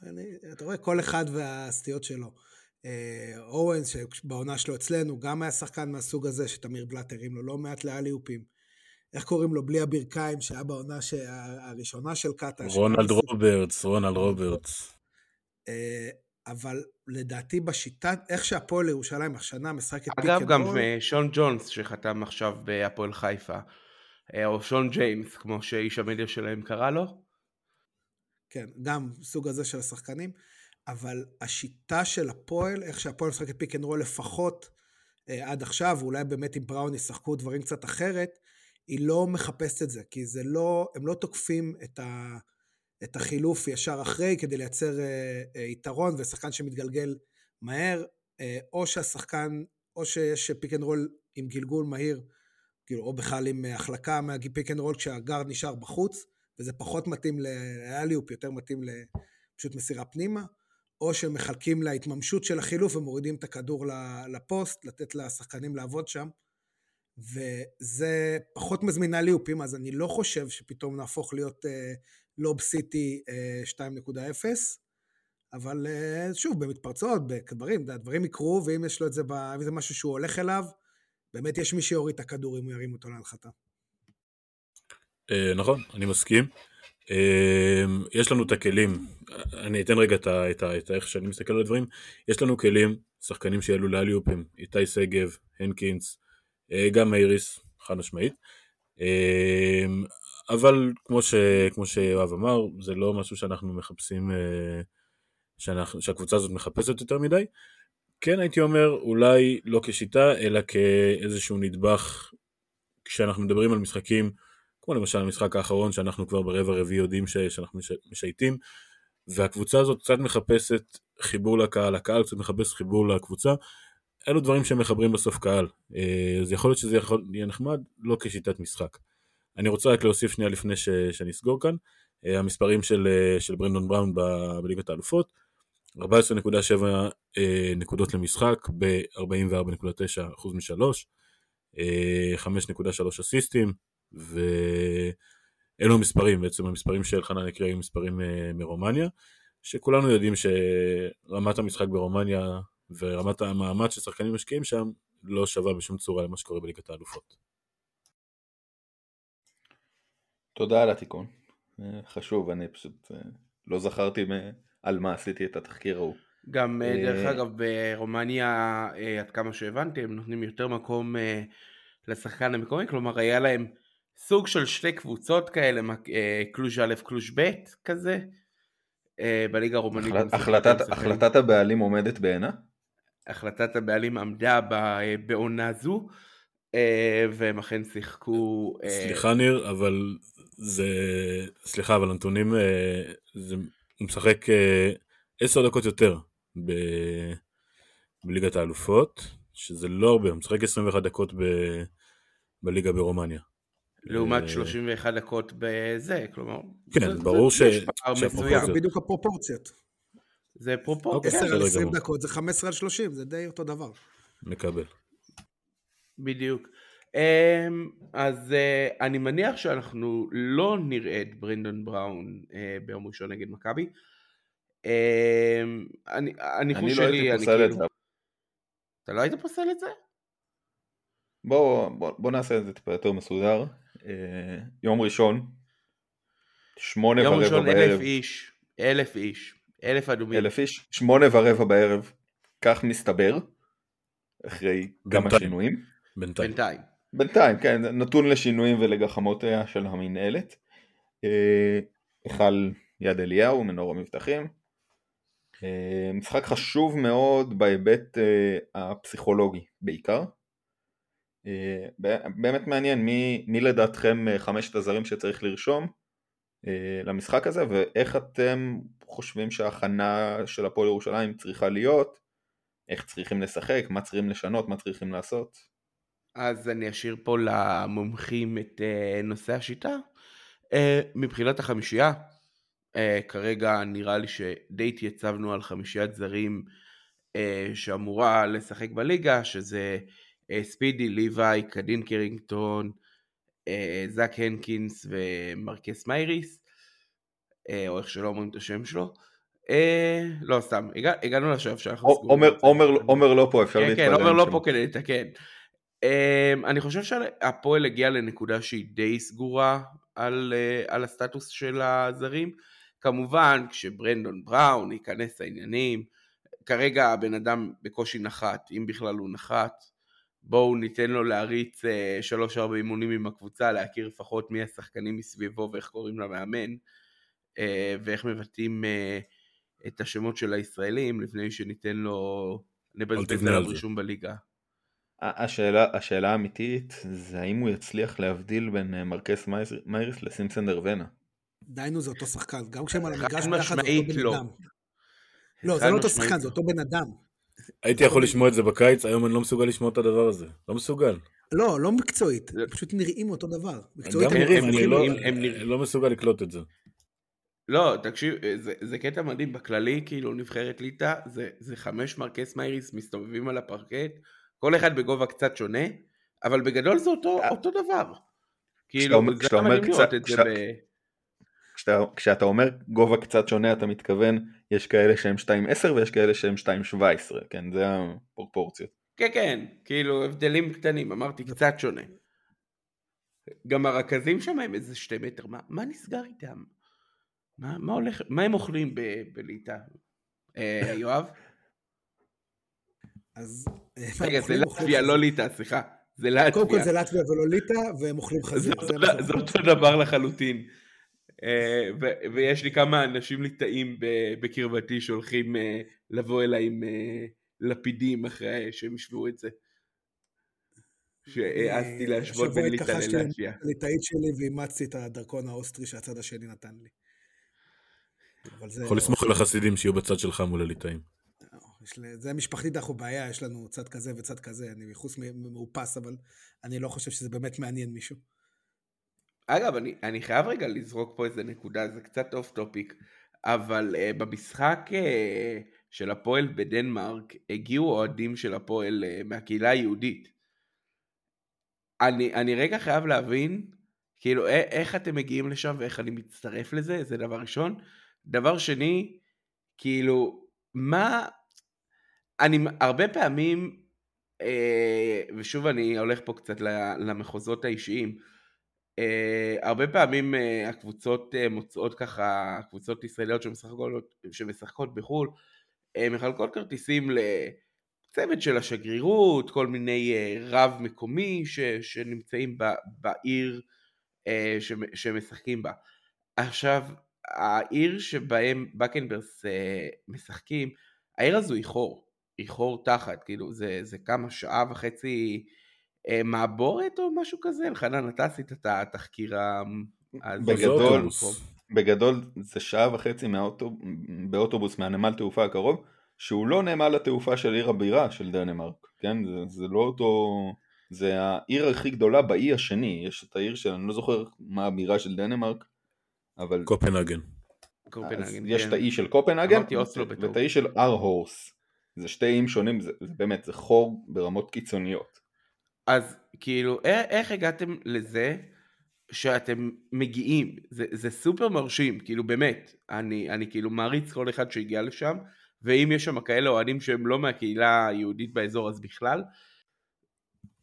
אני, אתה רואה, כל אחד והסטיות שלו. אה, אורנס, שבעונה שלו אצלנו, גם היה שחקן מהסוג הזה, שתמיר בלאט הרים לו לא מעט לאליופים. איך קוראים לו? בלי הברכיים, שהיה בעונה הראשונה של קטש. רונלד רוברטס, רונלד רוברטס. אה, אבל לדעתי בשיטה, איך שהפועל ירושלים השנה משחקת פיק אגב, גם אה, שון ג'ונס שחתם עכשיו בהפועל חיפה, או שון ג'יימס, כמו שאיש המדיה שלהם קרא לו. כן, גם סוג הזה של השחקנים, אבל השיטה של הפועל, איך שהפועל משחקת פיק אנד רול לפחות עד עכשיו, ואולי באמת עם בראון ישחקו דברים קצת אחרת, היא לא מחפשת את זה, כי זה לא, הם לא תוקפים את, ה, את החילוף ישר אחרי כדי לייצר אה, אה, יתרון ושחקן שמתגלגל מהר, אה, או שהשחקן, או שיש פיק אנד רול עם גלגול מהיר, כאילו, או בכלל עם החלקה מהפיק אנד רול כשהגארד נשאר בחוץ, וזה פחות מתאים לאליופ, יותר מתאים לפשוט מסירה פנימה, או שמחלקים להתממשות של החילוף ומורידים את הכדור לפוסט, לתת לשחקנים לעבוד שם. וזה פחות מזמינה ליופים, אז אני לא חושב שפתאום נהפוך להיות אה, לוב סיטי אה, 2.0, אבל אה, שוב, במתפרצות, בדברים, הדברים יקרו, ואם יש לו את זה, אם זה משהו שהוא הולך אליו, באמת יש מי שיוריד את הכדור אם הוא ירים אותו להנחתה. אה, נכון, אני מסכים. אה, יש לנו את הכלים, אני אתן רגע את, את, את איך שאני מסתכל על הדברים, יש לנו כלים, שחקנים שיעלו לאליופים, איתי שגב, הנקינס, אה, גם מאיריס, חד משמעית. אה, אבל כמו, ש, כמו שיואב אמר, זה לא משהו שאנחנו מחפשים, אה, שאנחנו, שהקבוצה הזאת מחפשת יותר מדי. כן הייתי אומר, אולי לא כשיטה, אלא כאיזשהו נדבך, כשאנחנו מדברים על משחקים, כמו למשל המשחק האחרון, שאנחנו כבר ברבע רביעי יודעים ש, שאנחנו משייטים, והקבוצה הזאת קצת מחפשת חיבור לקהל, הקהל קצת מחפש חיבור לקבוצה, אלו דברים שמחברים בסוף קהל. אה, אז יכול להיות שזה יכול, יהיה נחמד, לא כשיטת משחק. אני רוצה רק להוסיף שנייה לפני ש, שאני אסגור כאן, אה, המספרים של, אה, של ברנדון בראון בליגת האלופות, 14.7 אה, נקודות למשחק ב-44.9% משלוש, אה, 5.3 אסיסטים, ואלו המספרים, בעצם המספרים של חנן הקריא היו מספרים אה, מרומניה, שכולנו יודעים שרמת המשחק ברומניה ורמת המאמץ ששחקנים משקיעים שם לא שווה בשום צורה למה שקורה בליגת האלופות. תודה על התיקון. אה, חשוב, אני פשוט אה, לא זכרתי על מה עשיתי את התחקיר ההוא. גם דרך אגב ברומניה עד כמה שהבנתי הם נותנים יותר מקום לשחקן המקומי כלומר היה להם סוג של שתי קבוצות כאלה אה, קלוז' א' קלוז' ב' כזה אה, בליגה הרומנית. שיחקו החלטת. החלטת הבעלים עומדת בעינה? החלטת הבעלים עמדה ב- בעונה זו אה, והם אכן שיחקו. אה, סליחה ניר, אבל זה... סליחה, אבל הנתונים... אה, זה... הוא משחק אה, עשר דקות יותר ב... בליגת האלופות, שזה לא הרבה, הוא משחק 21 דקות ב... בליגה ברומניה. לעומת אה, 31 דקות בזה, כלומר, כן, זה- ברור זה- ש-. זה בדיוק הפרופורציות. זה פרופורציה, אוקיי, 10 בסדר על 20 גמור. דקות זה 15 על 30, זה די אותו דבר. מקבל. בדיוק. אמ, אז אה, אני מניח שאנחנו לא נראה את ברינדון בראון אה, ביום ראשון נגד מכבי. אמ, אני- הניחוש אני לא שלי, הייתי אני פוסל את כאילו... זה. אתה לא היית פוסל את זה? בוא, בוא, בוא נעשה את זה טיפה יותר מסודר. אה, יום ראשון, שמונה יום ורבע ראשון אלף בערב, איש, אלף איש, אלף אדומים. אלף איש, שמונה ורבע בערב, כך מסתבר, אחרי כמה בינתיים. שינויים. בינתיים. בינתיים. בינתיים, כן, נתון לשינויים ולגחמותיה של המינהלת. אה, היכל יד אליהו, מנור המבטחים. אה, משחק חשוב מאוד בהיבט אה, הפסיכולוגי בעיקר. אה, באמת מעניין מי, מי לדעתכם אה, חמשת הזרים שצריך לרשום אה, למשחק הזה ואיך אתם חושבים שההכנה של הפועל ירושלים צריכה להיות, איך צריכים לשחק, מה צריכים לשנות, מה צריכים לעשות. אז אני אשאיר פה למומחים את נושא השיטה. מבחינת החמישייה, כרגע נראה לי שדי התייצבנו על חמישיית זרים שאמורה לשחק בליגה, שזה ספידי, ליוואי, קדין קרינגטון, אה, זאק הנקינס ומרקס מייריס, אה, או איך שלא אומרים את השם שלו. אה, לא סתם, הגע, הגענו לשלב שאנחנו זה. עומר, עומר לא פה, אפשר כן, להתפלל. כן, עומר לא. פה כדי לתקן. אני חושב שהפועל הגיע לנקודה שהיא די סגורה על, על הסטטוס של הזרים. כמובן, כשברנדון בראון ייכנס לעניינים, כרגע הבן אדם בקושי נחת, אם בכלל הוא נחת. בואו ניתן לו להריץ uh, שלוש-ארבע אימונים עם הקבוצה, להכיר לפחות מי השחקנים מסביבו ואיך קוראים למאמן, uh, ואיך מבטאים uh, את השמות של הישראלים, לפני שניתן לו, נבזבז עליו. רישום בליגה. השאלה, השאלה האמיתית זה האם הוא יצליח להבדיל בין אה, מרקס מייריס לסימפסון דרוונה. דיינו זה אותו שחקן, גם כשהם על המגרש ביחד זה אותו בן לא. אדם. לא, זה לא אותו שחקן, לא. זה אותו בן אדם. הייתי יכול לשמוע את זה בקיץ, היום אני לא מסוגל לשמוע את הדבר הזה. לא מסוגל. לא, לא מקצועית, פשוט נראים אותו דבר. מקצועית הם נראים, הם אני לא- לא מסוגל לקלוט את זה. לא, תקשיב, זה, זה קטע מדהים, בכללי, כאילו נבחרת ליטא, זה, זה חמש מרקס מייריס מסתובבים על הפרקט, כל אחד בגובה קצת שונה, אבל בגדול זה אותו, אותו דבר. כאילו, זה מדהים לראות את זה ב... כשאתה אומר גובה קצת שונה אתה מתכוון יש כאלה שהם 2.10 ויש כאלה שהם 2.17 כן זה הפרופורציות. כן, כן, כאילו הבדלים קטנים, אמרתי קצת שונה. גם הרכזים שם הם איזה שתי מטר, מה, מה נסגר איתם? מה, מה הולך, מה הם אוכלים ב- בליטא? אה, יואב? אז... רגע, הם זה לטביה. לא ליטא, סליחה. זה לטביה. קודם כל זה לטביה ולא ליטא, והם אוכלים זה חזיר. זה אותו דבר לחלוטין. אה, ו- ויש לי כמה אנשים ליטאים בקרבתי שהולכים אה, לבוא אליי עם אה, לפידים אחרי שהם ישמעו את זה. שהעזתי להשוות השבוע בין ליטא התכחשתי ללטביה. לליטאית שלי ואימצתי את הדרכון האוסטרי שהצד השני נתן לי. יכול לסמוך על החסידים שיהיו בצד שלך מול הליטאים. לי- זה משפחתית אנחנו בעיה, יש לנו צד כזה וצד כזה, אני מחוץ מאופס, אבל אני לא חושב שזה באמת מעניין מישהו. אגב, אני, אני חייב רגע לזרוק פה איזה נקודה, זה קצת off topic, אבל אה, במשחק אה, של הפועל בדנמרק הגיעו אוהדים של הפועל אה, מהקהילה היהודית. אני, אני רגע חייב להבין, כאילו, איך אתם מגיעים לשם ואיך אני מצטרף לזה, זה דבר ראשון. דבר שני, כאילו, מה... אני הרבה פעמים, אה, ושוב אני הולך פה קצת למחוזות האישיים, אה, הרבה פעמים אה, הקבוצות אה, מוצאות ככה, קבוצות ישראליות שמשחקות, שמשחקות בחו"ל, אה, מחלקות כרטיסים לצוות של השגרירות, כל מיני אה, רב מקומי ש, שנמצאים ב, בעיר אה, ש, שמשחקים בה. עכשיו, העיר שבהם בקנברס אה, משחקים, העיר הזו היא חור, היא חור תחת, כאילו זה, זה כמה שעה וחצי מעבורת או משהו כזה, אלחנן אתה עשית את התחקיר בגדול, בגדול זה שעה וחצי מהאוטו, באוטובוס מהנמל תעופה הקרוב, שהוא לא נמל התעופה של עיר הבירה של דנמרק, כן? זה, זה לא אותו... זה העיר הכי גדולה באי השני, יש את העיר של, אני לא זוכר מה הבירה של דנמרק, אבל... קופנהגן. קופנהגן, יש כן. את האי של קופנהגן, ואת האי של אר-הורס. זה שתי איים שונים, זה, זה באמת, זה חור ברמות קיצוניות. אז כאילו, איך הגעתם לזה שאתם מגיעים? זה, זה סופר מרשים, כאילו באמת, אני, אני כאילו מעריץ כל אחד שהגיע לשם, ואם יש שם כאלה אוהדים שהם לא מהקהילה היהודית באזור אז בכלל.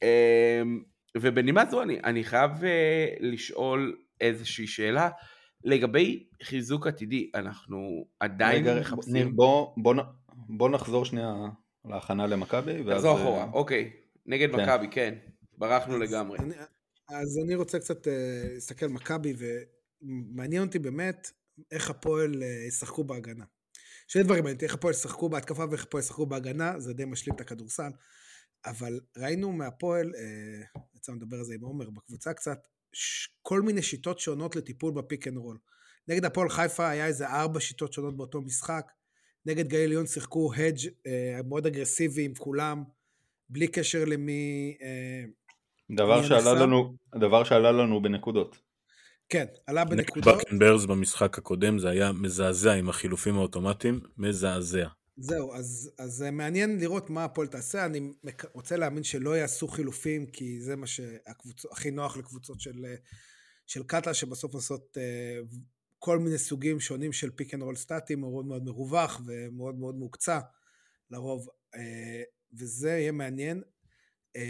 אמ, ובנימה זו אני, אני חייב אה, לשאול איזושהי שאלה לגבי חיזוק עתידי, אנחנו עדיין רגע, מחפשים... ניר, בוא, בוא, בוא נחזור שנייה להכנה למכבי. נחזור. אחורה, אוקיי. נגד כן. מכבי, כן. ברחנו אז לגמרי. אני, אז אני רוצה קצת uh, להסתכל על מכבי, ומעניין אותי באמת איך הפועל uh, ישחקו בהגנה. שני דברים מעניינים, איך הפועל ישחקו בהתקפה ואיך הפועל ישחקו בהגנה, זה די משלים את הכדורסל. אבל ראינו מהפועל, אה, יצא לדבר על זה עם עומר בקבוצה קצת, ש- כל מיני שיטות שונות לטיפול בפיק אנד רול. נגד הפועל חיפה היה איזה ארבע שיטות שונות באותו משחק. נגד גליל עליון שיחקו hedge אה, מאוד אגרסיבי עם כולם, בלי קשר למי... אה, דבר, שעלה לנו, דבר שעלה לנו בנקודות. כן, עלה בנקודות. בקנברס במשחק הקודם זה היה מזעזע עם החילופים האוטומטיים, מזעזע. זהו, אז, אז מעניין לראות מה הפועל תעשה, אני רוצה להאמין שלא יעשו חילופים, כי זה מה שהכי נוח לקבוצות של, של קטש, שבסוף עושות אה, כל מיני סוגים שונים של פיק אנד רול סטטי, מאוד מאוד מרווח ומאוד מאוד מוקצע לרוב, אה, וזה יהיה מעניין. אה,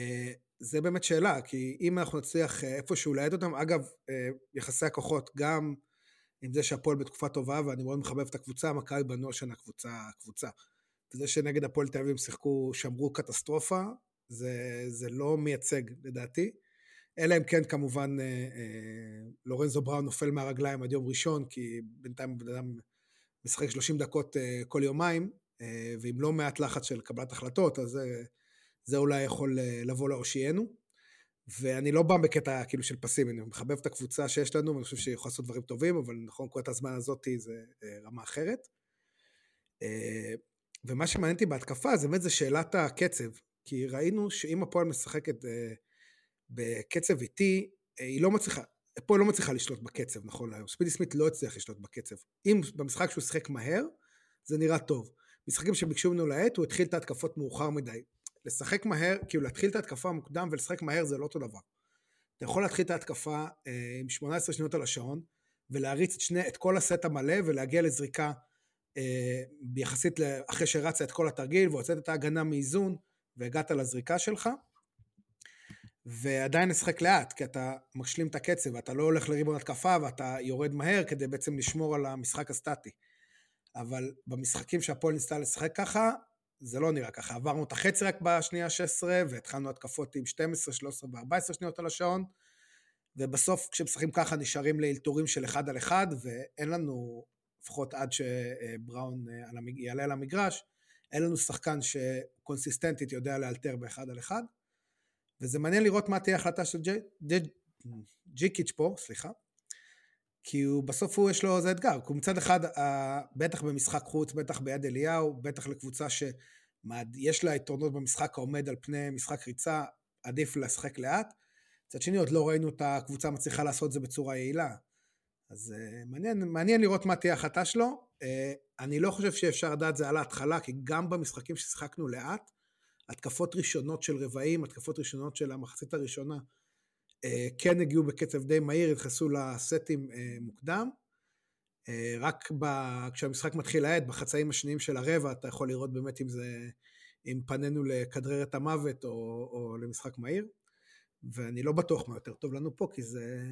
זה באמת שאלה, כי אם אנחנו נצליח איפשהו להאט אותם, אגב, יחסי הכוחות, גם עם זה שהפועל בתקופה טובה, ואני מאוד מחבב את הקבוצה, מכבי בנו השנה קבוצה, קבוצה. וזה שנגד הפועל תל אביב שיחקו, שמרו קטסטרופה, זה, זה לא מייצג לדעתי. אלא אם כן כמובן אה, אה, לורנזו בראון נופל מהרגליים עד יום ראשון, כי בינתיים בן אדם משחק 30 דקות אה, כל יומיים, אה, ועם לא מעט לחץ של קבלת החלטות, אז זה, זה אולי יכול אה, לבוא להושיענו. ואני לא בא בקטע כאילו של פסימי, אני מחבב את הקבוצה שיש לנו, ואני חושב שהיא יכולה לעשות דברים טובים, אבל נכון, נקודת הזמן הזאת זה אה, רמה אחרת. אה, ומה שמעניין אותי בהתקפה זה באמת זה שאלת הקצב, כי ראינו שאם הפועל משחקת אה, בקצב איטי, היא לא מצליחה, הפועל לא מצליחה לשלוט בקצב נכון להיום, ספידי סמית לא הצליח לשלוט בקצב. אם במשחק שהוא שיחק מהר, זה נראה טוב. משחקים שביקשו ממנו להאט, הוא התחיל את ההתקפות מאוחר מדי. לשחק מהר, כאילו להתחיל את ההתקפה מוקדם ולשחק מהר זה לא אותו דבר. אתה יכול להתחיל את ההתקפה אה, עם 18 שניות על השעון, ולהריץ את, שני, את כל הסט המלא ולהגיע לזריקה אה, יחסית אחרי שרצת את כל התרגיל והוצאת את ההגנה מאיזון והגעת לזריקה שלך. ועדיין לשחק לאט, כי אתה משלים את הקצב, ואתה לא הולך לריבון התקפה ואתה יורד מהר כדי בעצם לשמור על המשחק הסטטי. אבל במשחקים שהפועל ניסתה לשחק ככה, זה לא נראה ככה. עברנו את החצי רק בשנייה 16, והתחלנו התקפות עם 12, 13 ו-14 שניות על השעון, ובסוף כשמשחקים ככה נשארים לאלתורים של אחד על אחד, ואין לנו, לפחות עד שבראון אה, יעלה על המגרש, אין לנו שחקן שקונסיסטנטית יודע לאלתר באחד על אחד, וזה מעניין לראות מה תהיה ההחלטה של ג'י, ג'י, ג'יקיץ' פה, סליחה, כי הוא בסוף הוא יש לו איזה אתגר, כי מצד אחד בטח במשחק חוץ, בטח ביד אליהו, בטח לקבוצה שיש לה יתרונות במשחק העומד על פני משחק ריצה, עדיף לשחק לאט. מצד שני עוד לא ראינו את הקבוצה מצליחה לעשות את זה בצורה יעילה. אז uh, מעניין, מעניין לראות מה תהיה ההחלטה שלו. אה, אני לא חושב שאפשר לדעת זה על ההתחלה, כי גם במשחקים ששיחקנו לאט, התקפות ראשונות של רבעים, התקפות ראשונות של המחצית הראשונה, כן הגיעו בקצב די מהיר, התכנסו לסטים אה, מוקדם. רק ב... כשהמשחק מתחיל להאט, בחצאים השניים של הרבע, אתה יכול לראות באמת אם זה, אם פנינו לכדרר את המוות או, או למשחק מהיר. ואני לא בטוח מה יותר טוב לנו פה, כי זה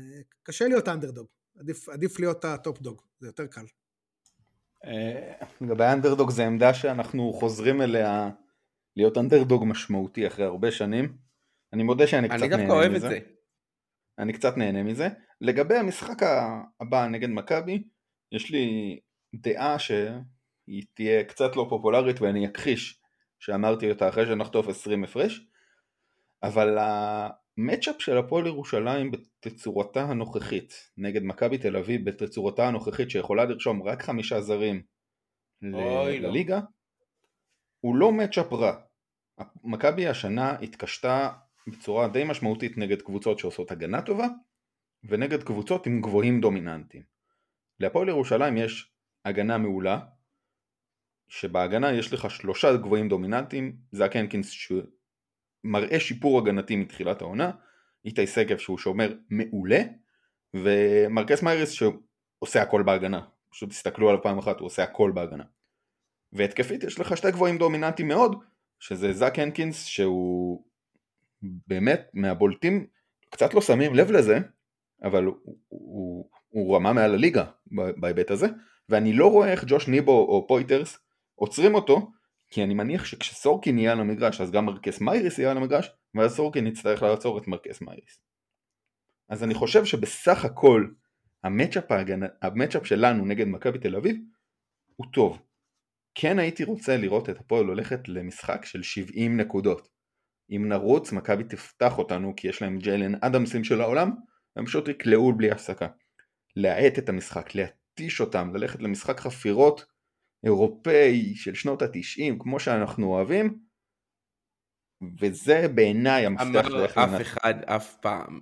קשה להיות אנדרדוג. עדיף, עדיף להיות ה top dog, זה יותר קל. אה, לגבי האנדרדוג זה עמדה שאנחנו חוזרים אליה להיות אנדרדוג משמעותי אחרי הרבה שנים. אני מודה שאני קצת נהנה מזה. אני דווקא אוהב את זה. אני קצת נהנה מזה. לגבי המשחק הבא נגד מכבי, יש לי דעה שהיא תהיה קצת לא פופולרית ואני אכחיש שאמרתי אותה אחרי שנחטוף 20 הפרש, אבל המצ'אפ של הפועל ירושלים בתצורתה הנוכחית נגד מכבי תל אביב בתצורתה הנוכחית שיכולה לרשום רק חמישה זרים לא. לליגה לא. הוא לא מצ'אפ רע. מכבי השנה התקשתה בצורה די משמעותית נגד קבוצות שעושות הגנה טובה ונגד קבוצות עם גבוהים דומיננטיים. להפועל ירושלים יש הגנה מעולה שבהגנה יש לך שלושה גבוהים דומיננטיים זאק הנקינס מראה שיפור הגנתי מתחילת העונה, איתי שגב שהוא שומר מעולה, ומרקס מיירס שעושה הכל בהגנה, פשוט תסתכלו עליו פעם אחת, הוא עושה הכל בהגנה. והתקפית יש לך שתי גבוהים דומיננטיים מאוד, שזה זאק הנקינס שהוא באמת מהבולטים, קצת לא שמים לב לזה, אבל הוא, הוא, הוא רמה מעל הליגה בהיבט הזה, ואני לא רואה איך ג'וש ניבו או פויתרס עוצרים אותו, כי אני מניח שכשסורקין יהיה על המגרש אז גם מרקס מייריס יהיה על המגרש ואז סורקין יצטרך לעצור את מרקס מייריס. אז אני חושב שבסך הכל המצ'אפ, ההגנ... המצ'אפ שלנו נגד מכבי תל אביב הוא טוב. כן הייתי רוצה לראות את הפועל הולכת למשחק של 70 נקודות. אם נרוץ מכבי תפתח אותנו כי יש להם ג'יילן אדמסים של העולם הם פשוט יקלעו בלי הפסקה. להאט את המשחק, להתיש אותם, ללכת למשחק חפירות אירופאי של שנות התשעים כמו שאנחנו אוהבים וזה בעיניי המפתח אמר אף אחד אף פעם.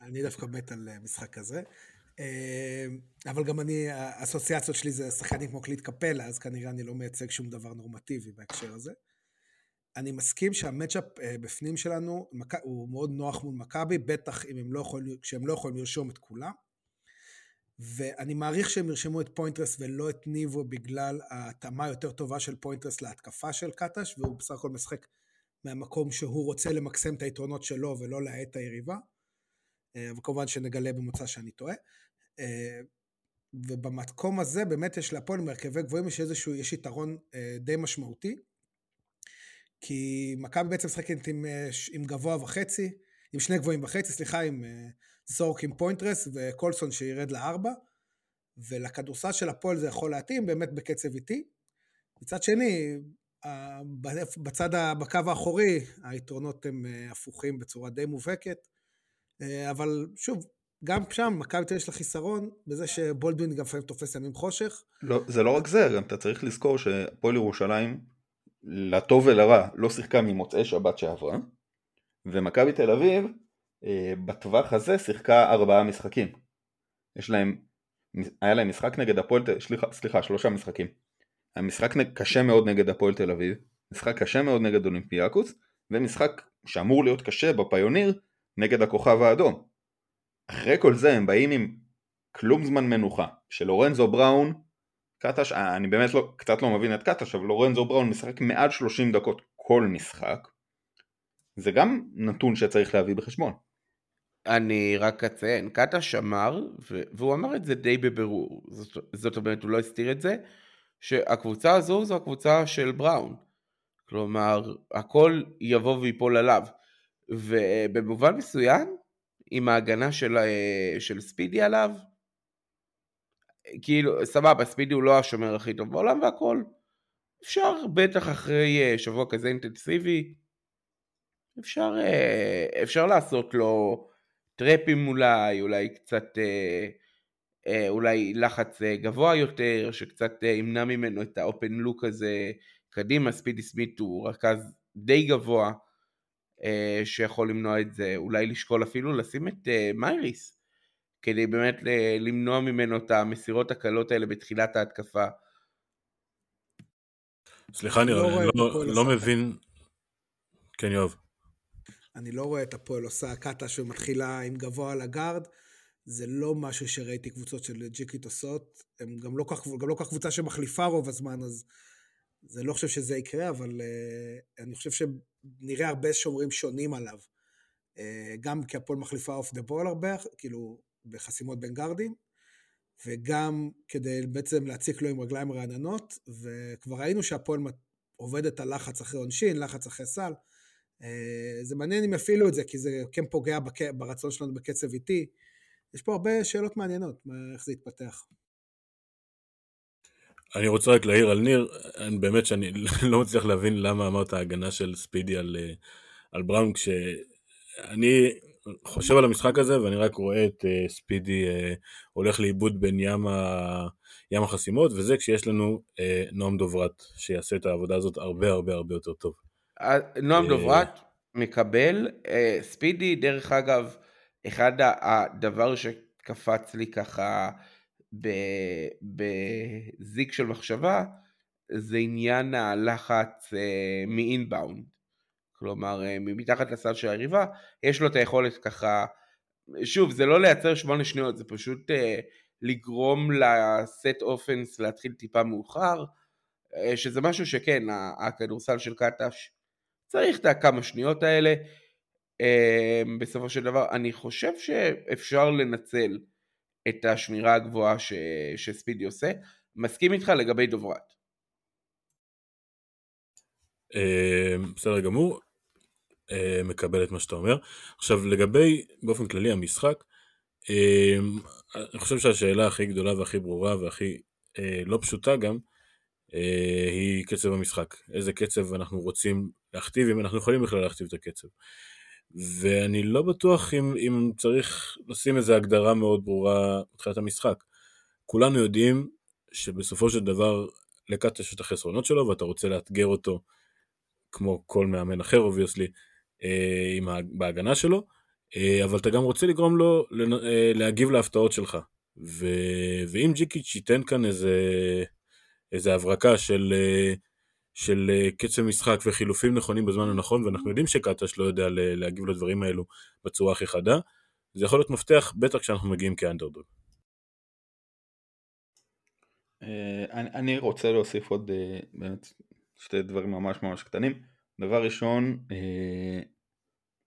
אני דווקא מת על משחק כזה. אה, אבל גם אני, האסוציאציות שלי זה שחקנים כמו קלינט קפלה, אז כנראה אני לא מייצג שום דבר נורמטיבי בהקשר הזה. אני מסכים שה matchup אה, בפנים שלנו הוא מאוד נוח מול מכבי, בטח אם הם לא יכולים, כשהם לא יכולים לרשום את כולם. ואני מעריך שהם ירשמו את פויתרס ולא את ניבו בגלל ההתאמה היותר טובה של פויתרס להתקפה של קטש, והוא בסך הכל משחק מהמקום שהוא רוצה למקסם את היתרונות שלו ולא להאט את היריבה. אה, וכמובן שנגלה במוצא שאני טועה. אה, ובמקום הזה באמת יש להפועל מרכבי גבוהים יש איזשהו, יש יתרון אה, די משמעותי. כי מכבי בעצם משחקת עם, עם גבוה וחצי, עם שני גבוהים וחצי, סליחה, עם סורקין עם פויתרס וקולסון שירד לארבע, ולכדורסל של הפועל זה יכול להתאים באמת בקצב איטי. מצד שני, בצד, בקו האחורי, היתרונות הם אה, הפוכים בצורה די מובהקת, אה, אבל שוב, גם שם מכבי תל יש לה חיסרון בזה שבולדווין גם לפעמים תופס ימים חושך. לא, זה לא רק זה, גם אתה צריך לזכור שהפועל ירושלים, לטוב ולרע, לא שיחקה ממוצאי שבת שעברה, ומכבי תל אביב אה, בטווח הזה שיחקה ארבעה משחקים. יש להם, היה להם משחק נגד הפועל, סליחה, סליחה שלושה משחקים. המשחק קשה מאוד נגד הפועל תל אביב, משחק קשה מאוד נגד אולימפיאקוס, ומשחק שאמור להיות קשה בפיוניר נגד הכוכב האדום. אחרי כל זה הם באים עם כלום זמן מנוחה, שלורנזו בראון, קטש, אה, אני באמת לא, קצת לא מבין את קטש, אבל לורנזו בראון משחק מעל 30 דקות כל משחק, זה גם נתון שצריך להביא בחשבון. אני רק אציין, קטש אמר, והוא אמר את זה די בבירור, זאת, זאת אומרת הוא לא הסתיר את זה, שהקבוצה הזו זו הקבוצה של בראון. כלומר, הכל יבוא ויפול עליו. ובמובן מסוים, עם ההגנה של, של ספידי עליו, כאילו, סבבה, ספידי הוא לא השומר הכי טוב בעולם והכל. אפשר, בטח אחרי שבוע כזה אינטנסיבי, אפשר, אפשר לעשות לו טראפים אולי, אולי קצת, אה, אה, אולי לחץ אה, גבוה יותר, שקצת ימנע ממנו את האופן לוק הזה קדימה, ספידי סמית הוא רכז די גבוה שיכול למנוע את זה, אולי לשקול אפילו לשים את מייריס כדי באמת למנוע ממנו את המסירות הקלות האלה בתחילת ההתקפה. סליחה ניר, לא אני לא, לא מבין... כן יואב. אני לא רואה את הפועל עושה קאטה שמתחילה עם גבוה על הגארד. זה לא משהו שראיתי קבוצות של ג'יקיץ' עושות. הם גם לא כך, גם לא כך קבוצה שמחליפה רוב הזמן, אז זה לא חושב שזה יקרה, אבל אה, אני חושב שנראה הרבה שומרים שונים עליו. אה, גם כי הפועל מחליפה off the ball הרבה, כאילו בחסימות בין גארדים, וגם כדי בעצם להציק לו עם רגליים רעננות, וכבר ראינו שהפועל עובדת על לחץ אחרי עונשין, לחץ אחרי סל. Uh, זה מעניין אם יפעילו את זה, כי זה כן פוגע בק... ברצון שלנו בקצב איטי. יש פה הרבה שאלות מעניינות, איך זה יתפתח. אני רוצה רק להעיר על ניר, באמת שאני <laughs> לא מצליח להבין למה אמרת הגנה של ספידי על, אה, על בראון, כשאני חושב על המשחק הזה ואני רק רואה את uh, ספידי uh, הולך לאיבוד בין ים, ה, ים החסימות, וזה כשיש לנו uh, נועם דוברת שיעשה את העבודה הזאת הרבה הרבה הרבה יותר טוב. נועם דוברת מקבל, uh, ספידי דרך אגב, אחד הדבר שקפץ לי ככה בזיק של מחשבה, זה עניין הלחץ אה, מאינבאונד. כלומר, אה, מתחת לסל של היריבה, יש לו את היכולת ככה, שוב, זה לא לייצר שמונה שניות, זה פשוט אה, לגרום לסט אופנס להתחיל טיפה מאוחר, שזה משהו שכן, הכדורסל של קטש צריך את הכמה שניות האלה. בסופו של דבר, אני חושב שאפשר לנצל את השמירה הגבוהה ש... שספידי עושה. מסכים איתך לגבי דוברת. אה, בסדר גמור, אה, מקבל את מה שאתה אומר. עכשיו לגבי באופן כללי המשחק, אה, אני חושב שהשאלה הכי גדולה והכי ברורה והכי לא פשוטה גם, היא קצב המשחק. איזה קצב אנחנו רוצים להכתיב, אם אנחנו יכולים בכלל להכתיב את הקצב. ואני לא בטוח אם, אם צריך לשים איזו הגדרה מאוד ברורה בתחילת המשחק. כולנו יודעים שבסופו של דבר לקטש יש את החסרונות שלו ואתה רוצה לאתגר אותו כמו כל מאמן אחר obviously אה, בהגנה שלו, אה, אבל אתה גם רוצה לגרום לו אה, להגיב להפתעות שלך. ו, ואם ג'יקיץ' ייתן כאן איזה, איזה הברקה של של קצב משחק וחילופים נכונים בזמן הנכון, ואנחנו יודעים שקטש לא יודע להגיב לדברים האלו בצורה הכי חדה, זה יכול להיות מפתח, בטח כשאנחנו מגיעים כאנדרדוג. אני רוצה להוסיף עוד באמת שתי דברים ממש ממש קטנים. דבר ראשון,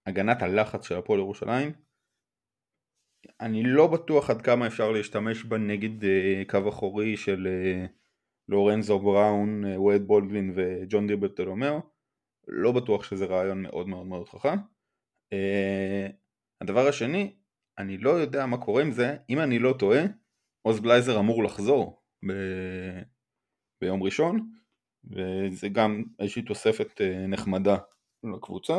הגנת הלחץ של הפועל ירושלים. אני לא בטוח עד כמה אפשר להשתמש בה נגד קו אחורי של לורנזו בראון, אה, וייד בולדווין וג'ון די ברטולומיאו, לא בטוח שזה רעיון מאוד מאוד מאוד חכם. הדבר השני, אני לא יודע מה קורה עם זה, אם אני לא טועה, עוז גלייזר אמור לחזור ב... ביום ראשון, וזה גם איזושהי תוספת uh, נחמדה לקבוצה.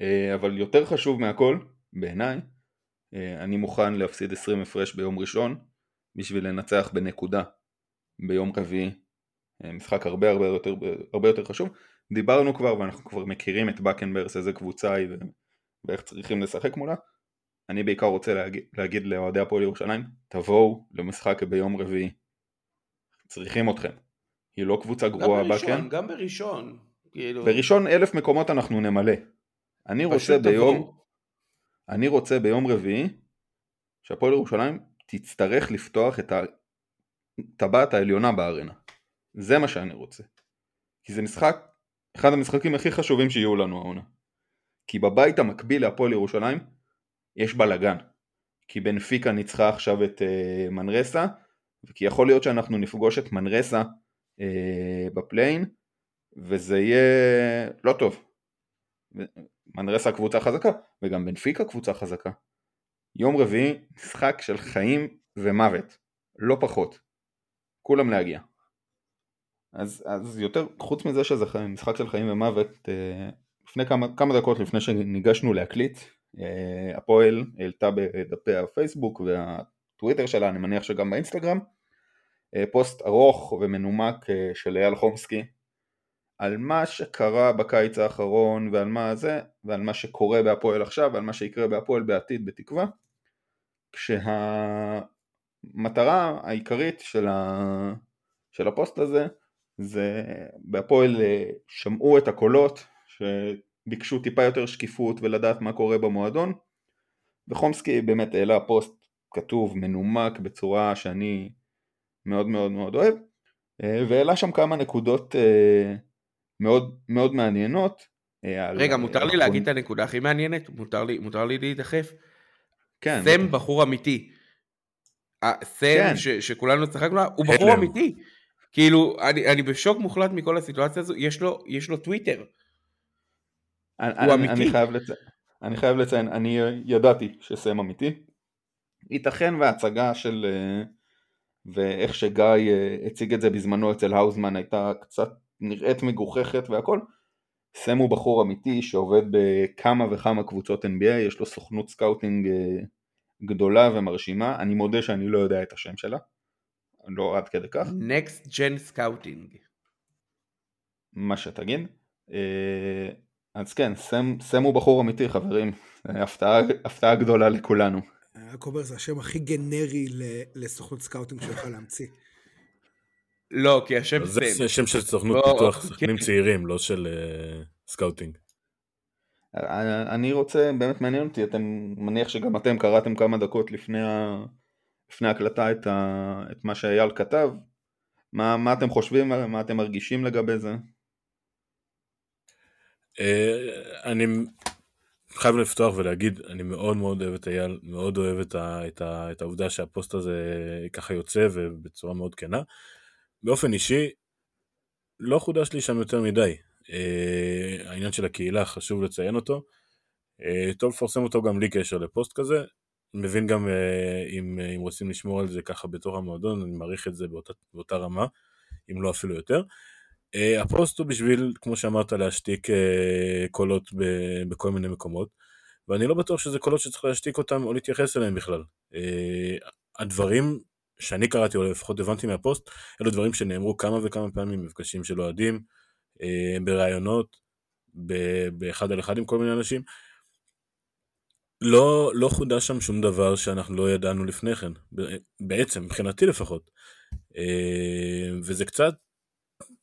Uh, אבל יותר חשוב מהכל, בעיניי, uh, אני מוכן להפסיד 20 הפרש ביום ראשון בשביל לנצח בנקודה ביום רביעי, אה, משחק הרבה הרבה יותר, הרבה יותר חשוב. דיברנו כבר ואנחנו כבר מכירים את בקנברס איזה קבוצה היא ואיך צריכים לשחק מולה. אני בעיקר רוצה להגיד, להגיד לאוהדי הפועל ירושלים, תבואו למשחק ביום רביעי. צריכים אתכם. היא לא קבוצה גרועה בקן. גם בראשון. כאילו... בראשון אלף מקומות אנחנו נמלא. אני רוצה ביום... אני רוצה ביום רביעי שהפועל ירושלים תצטרך לפתוח את הטבעת העליונה בארנה. זה מה שאני רוצה. כי זה משחק, אחד המשחקים הכי חשובים שיהיו לנו העונה. כי בבית המקביל להפועל ירושלים יש בלאגן. כי בנפיקה ניצחה עכשיו את uh, מנרסה, וכי יכול להיות שאנחנו נפגוש את מנרסה בפליין, וזה יהיה לא טוב. מנרסה קבוצה חזקה, וגם בנפיקה קבוצה חזקה. יום רביעי משחק של חיים ומוות, לא פחות. כולם להגיע. אז, אז יותר, חוץ מזה שזה משחק של חיים ומוות, אה, לפני כמה, כמה דקות לפני שניגשנו להקליט, אה, הפועל העלתה בדפי הפייסבוק והטוויטר שלה, אני מניח שגם באינסטגרם, אה, פוסט ארוך ומנומק של אייל חומסקי על מה שקרה בקיץ האחרון ועל מה זה, ועל מה שקורה בהפועל עכשיו ועל מה שיקרה בהפועל בעתיד בתקווה. כשהמטרה העיקרית של, ה... של הפוסט הזה זה בהפועל אה, שמעו את הקולות שביקשו טיפה יותר שקיפות ולדעת מה קורה במועדון וחומסקי באמת העלה פוסט כתוב מנומק בצורה שאני מאוד מאוד מאוד אוהב אה, והעלה שם כמה נקודות אה, מאוד מאוד מעניינות. רגע, מותר לי להגיד את הנקודה הכי מעניינת? מותר לי, מותר לי להידחף? כן. סם בחור אמיתי. סם כן. ש, שכולנו צחקנו הוא בחור אמיתי. כאילו, אני, אני בשוק מוחלט מכל הסיטואציה הזו, יש לו, יש לו טוויטר. אני, הוא אני, אמיתי. אני חייב, לציין, אני חייב לציין, אני ידעתי שסם אמיתי. ייתכן וההצגה של, אה, ואיך שגיא אה, הציג את זה בזמנו אצל האוזמן הייתה קצת נראית מגוחכת והכל. סם הוא בחור אמיתי שעובד בכמה וכמה קבוצות NBA, יש לו סוכנות scouting אה, גדולה ומרשימה, אני מודה שאני לא יודע את השם שלה, לא עד כדי כך. Next Gen Scouting. מה שתגיד. אה, אז כן, סם, סם הוא בחור אמיתי חברים, <laughs> הפתעה, הפתעה גדולה לכולנו. אומר זה השם הכי גנרי לסוכנות scouting שיכול להמציא. לא, כי השם סם. זה שם של סוכנות לא, פיתוח שחקנים כן. צעירים, לא של אה, scouting. אני רוצה, באמת מעניין אותי, אתם, מניח שגם אתם קראתם כמה דקות לפני, ה, לפני ההקלטה את, ה, את מה שאייל כתב. מה, מה אתם חושבים, מה אתם מרגישים לגבי זה? אה, אני חייב לפתוח ולהגיד, אני מאוד מאוד אוהב את אייל, מאוד אוהב את, ה, את, ה, את העובדה שהפוסט הזה ככה יוצא ובצורה מאוד כנה. באופן אישי, לא חודש לי שם יותר מדי. Uh, העניין של הקהילה, חשוב לציין אותו. Uh, טוב לפרסם אותו גם בלי קשר לפוסט כזה. מבין גם uh, אם, uh, אם רוצים לשמור על זה ככה בתוך המועדון, אני מעריך את זה באותה, באותה רמה, אם לא אפילו יותר. Uh, הפוסט הוא בשביל, כמו שאמרת, להשתיק uh, קולות בכל מיני מקומות, ואני לא בטוח שזה קולות שצריך להשתיק אותם או להתייחס אליהם בכלל. Uh, הדברים שאני קראתי, או לפחות הבנתי מהפוסט, אלו דברים שנאמרו כמה וכמה פעמים במפגשים של אוהדים, אה, בראיונות, באחד על אחד עם כל מיני אנשים. לא, לא חודש שם שום דבר שאנחנו לא ידענו לפני כן, בעצם, מבחינתי לפחות. אה, וזה קצת,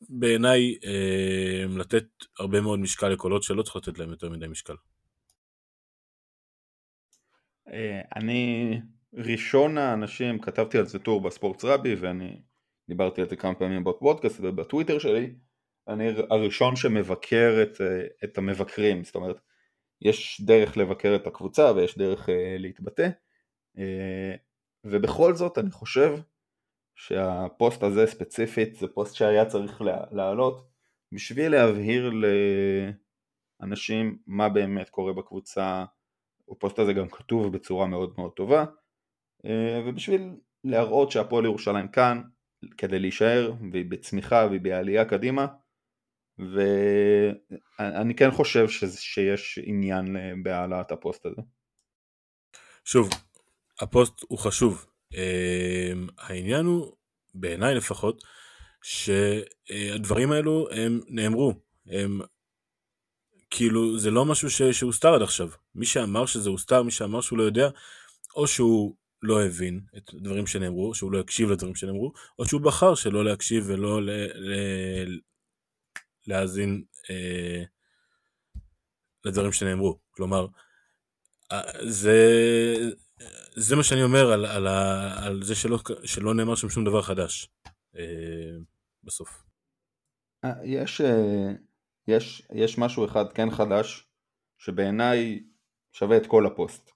בעיניי, אה, לתת הרבה מאוד משקל לקולות שלא צריך לתת להם יותר מדי משקל. אני ראשון האנשים, כתבתי על זה טור בספורטס רבי ואני דיברתי על זה כמה פעמים בפודקאסט ובטוויטר שלי, אני הראשון שמבקר את, את המבקרים, זאת אומרת יש דרך לבקר את הקבוצה ויש דרך להתבטא ובכל זאת אני חושב שהפוסט הזה ספציפית זה פוסט שהיה צריך לעלות בשביל להבהיר לאנשים מה באמת קורה בקבוצה, הפוסט הזה גם כתוב בצורה מאוד מאוד טובה אה, ובשביל להראות שהפועל ירושלים כאן כדי להישאר והיא בצמיחה והיא בעלייה קדימה ואני כן חושב שיש עניין בהעלאת הפוסט הזה. שוב, הפוסט הוא חשוב. אה, העניין הוא, בעיניי לפחות, שהדברים האלו הם נאמרו. הם כאילו זה לא משהו שהוסתר עד עכשיו. מי שאמר שזה הוסתר, מי שאמר שהוא לא יודע, או שהוא לא הבין את הדברים שנאמרו, שהוא לא הקשיב לדברים שנאמרו, או שהוא בחר שלא להקשיב ולא ל, ל, להאזין אה, לדברים שנאמרו. כלומר, אה, זה, זה מה שאני אומר על, על, על זה שלא, שלא נאמר שם שום דבר חדש אה, בסוף. אה, יש, יש, יש משהו אחד כן חדש שבעיניי שווה את כל הפוסט.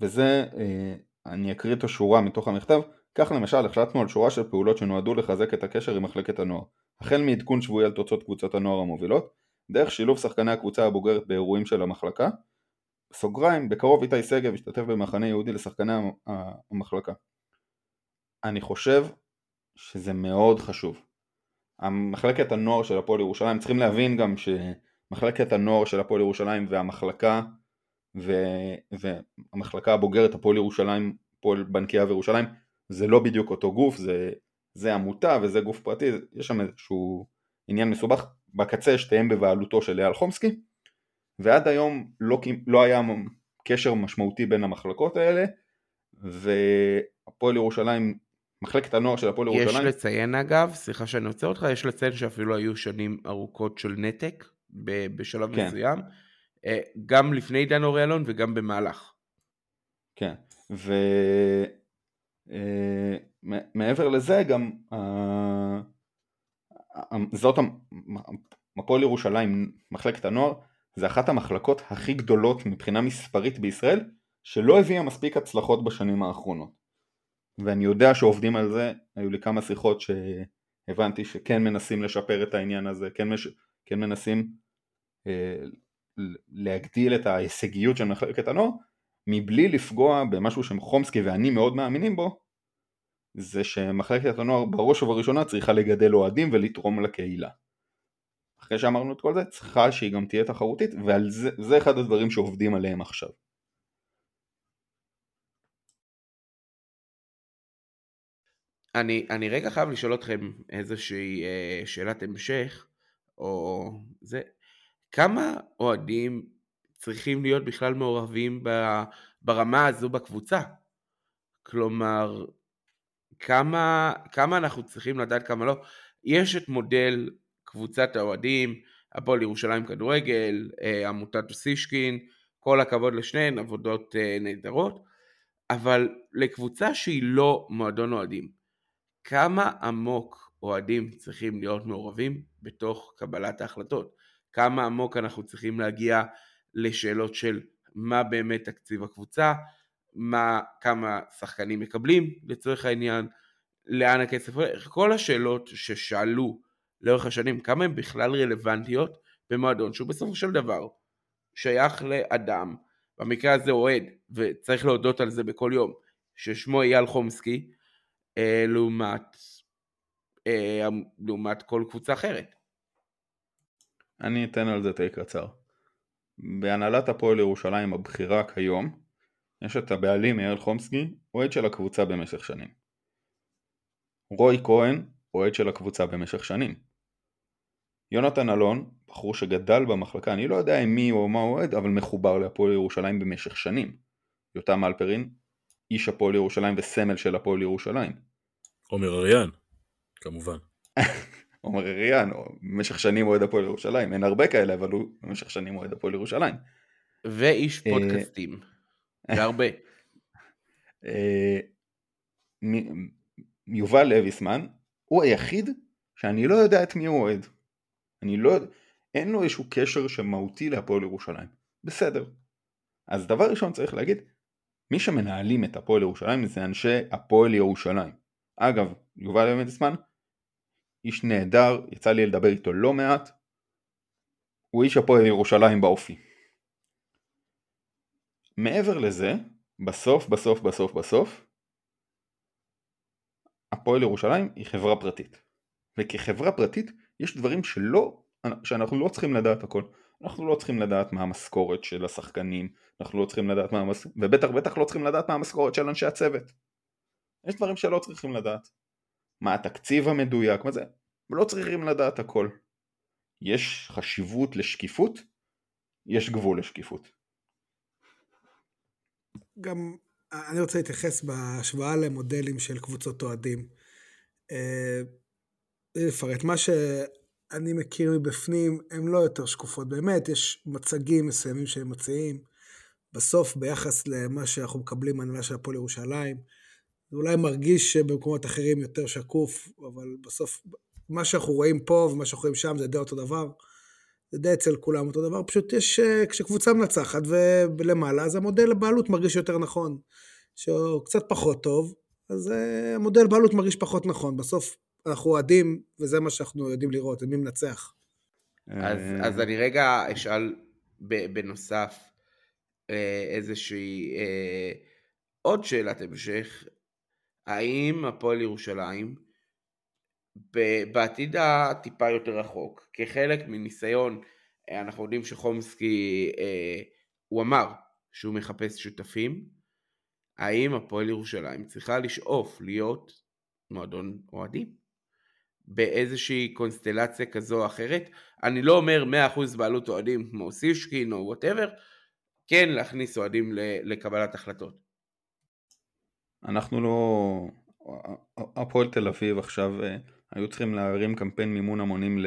וזה, אה, אני אקריא את השורה מתוך המכתב, כך למשל החלטנו על שורה של פעולות שנועדו לחזק את הקשר עם מחלקת הנוער, החל מעדכון שבועי על תוצאות קבוצות הנוער המובילות, דרך שילוב שחקני הקבוצה הבוגרת באירועים של המחלקה, סוגריים, בקרוב איתי שגב ישתתף במחנה יהודי לשחקני המחלקה. אני חושב שזה מאוד חשוב. מחלקת הנוער של הפועל ירושלים, צריכים להבין גם שמחלקת הנוער של הפועל ירושלים והמחלקה ו, והמחלקה הבוגרת הפועל ירושלים, פועל בנקיה וירושלים, זה לא בדיוק אותו גוף, זה, זה עמותה וזה גוף פרטי, יש שם איזשהו עניין מסובך, בקצה שתיהם בבעלותו של אייל חומסקי, ועד היום לא, לא היה קשר משמעותי בין המחלקות האלה, והפועל ירושלים, מחלקת הנוער של הפועל ירושלים... יש לציין אגב, סליחה שאני עוצר אותך, יש לציין שאפילו היו שנים ארוכות של נתק בשלב כן. מסוים, אה, גם לפני עידן אורי אלון וגם במהלך. כן, ומעבר אה, לזה גם זאת הפועל ירושלים, מחלקת הנוער, זה אחת המחלקות הכי גדולות מבחינה מספרית בישראל, שלא הביאה מספיק הצלחות בשנים האחרונות. ואני יודע שעובדים על זה, היו לי כמה שיחות שהבנתי שכן מנסים לשפר את העניין הזה, כן, מש... כן מנסים אה, להגדיל את ההישגיות של מחלקת הנוער, מבלי לפגוע במשהו שחומסקי ואני מאוד מאמינים בו, זה שמחלקת הנוער בראש ובראשונה צריכה לגדל אוהדים ולתרום לקהילה. אחרי שאמרנו את כל זה, צריכה שהיא גם תהיה תחרותית, ועל זה, זה אחד הדברים שעובדים עליהם עכשיו. אני, אני רגע חייב לשאול אתכם איזושהי אה, שאלת המשך, או זה, כמה אוהדים צריכים להיות בכלל מעורבים ברמה הזו בקבוצה? כלומר, כמה, כמה אנחנו צריכים לדעת, כמה לא. יש את מודל קבוצת האוהדים, הפועל ירושלים כדורגל, אה, עמותת אוסישקין, כל הכבוד לשניהן, עבודות אה, נהדרות, אבל לקבוצה שהיא לא מועדון אוהדים, כמה עמוק אוהדים צריכים להיות מעורבים בתוך קבלת ההחלטות? כמה עמוק אנחנו צריכים להגיע לשאלות של מה באמת תקציב הקבוצה, מה, כמה שחקנים מקבלים לצורך העניין, לאן הכסף הולך, כל השאלות ששאלו לאורך השנים, כמה הן בכלל רלוונטיות במועדון שהוא בסופו של דבר שייך לאדם, במקרה הזה אוהד, וצריך להודות על זה בכל יום, ששמו אייל חומסקי, אה, לעומת, אה, לעומת כל קבוצה אחרת. אני אתן על זה תה קצר. בהנהלת הפועל ירושלים הבכירה כיום, יש את הבעלים אייל חומסקי, אוהד של הקבוצה במשך שנים. רוי כהן, אוהד של הקבוצה במשך שנים. יונתן אלון, בחור שגדל במחלקה, אני לא יודע עם מי או מה הוא אוהד, אבל מחובר להפועל ירושלים במשך שנים. יותם אלפרין, איש הפועל ירושלים וסמל של הפועל ירושלים. עומר אריאן, כמובן. <laughs> עומר אריאן, במשך שנים אוהד הפועל ירושלים, אין הרבה כאלה, אבל הוא במשך שנים אוהד הפועל ירושלים. ואיש אה, פודקאסטים, והרבה. אה, יובל לויסמן, הוא היחיד שאני לא יודע את מי הוא אוהד. אני לא יודע, אין לו איזשהו קשר שמהותי להפועל ירושלים. בסדר. אז דבר ראשון צריך להגיד, מי שמנהלים את הפועל ירושלים זה אנשי הפועל ירושלים. אגב, יובל לויסמן, איש נהדר, יצא לי לדבר איתו לא מעט, הוא איש הפועל ירושלים באופי. מעבר לזה, בסוף בסוף בסוף בסוף, הפועל ירושלים היא חברה פרטית. וכחברה פרטית יש דברים שלא, שאנחנו לא צריכים לדעת הכל. אנחנו לא צריכים לדעת מה המשכורת של השחקנים, אנחנו לא צריכים לדעת מה המשכורת, ובטח בטח לא צריכים לדעת מה המשכורת של אנשי הצוות. יש דברים שלא צריכים לדעת. מה התקציב המדויק, מה זה, לא צריכים לדעת הכל. יש חשיבות לשקיפות, יש גבול לשקיפות. גם אני רוצה להתייחס בהשוואה למודלים של קבוצות אוהדים. אה, לפרט, מה שאני מכיר מבפנים, הן לא יותר שקופות. באמת, יש מצגים מסוימים שהם מציעים. בסוף, ביחס למה שאנחנו מקבלים מהנהלה של הפועל ירושלים, זה אולי מרגיש שבמקומות אחרים יותר שקוף, אבל בסוף, מה שאנחנו רואים פה ומה שאנחנו רואים שם זה די אותו דבר. זה די אצל כולם אותו דבר, פשוט יש, אה, כשקבוצה מנצחת ולמעלה, אז המודל הבעלות מרגיש יותר נכון. שהוא קצת פחות טוב, אז uh, המודל בעלות מרגיש פחות נכון. בסוף אנחנו אוהדים, וזה מה שאנחנו יודעים לראות, מי מנצח. אז, אז אני רגע אשאל בנוסף אה, איזושהי אה, עוד שאלת המשך, האם הפועל ירושלים בעתיד הטיפה יותר רחוק, כחלק מניסיון, אנחנו יודעים שחומסקי, הוא אמר שהוא מחפש שותפים, האם הפועל ירושלים צריכה לשאוף להיות מועדון אוהדים? באיזושהי קונסטלציה כזו או אחרת. אני לא אומר 100% בעלות אוהדים כמו סישקין או whatever, כן להכניס אוהדים לקבלת החלטות. אנחנו לא... הפועל תל אביב עכשיו אה, היו צריכים להרים קמפיין מימון המונים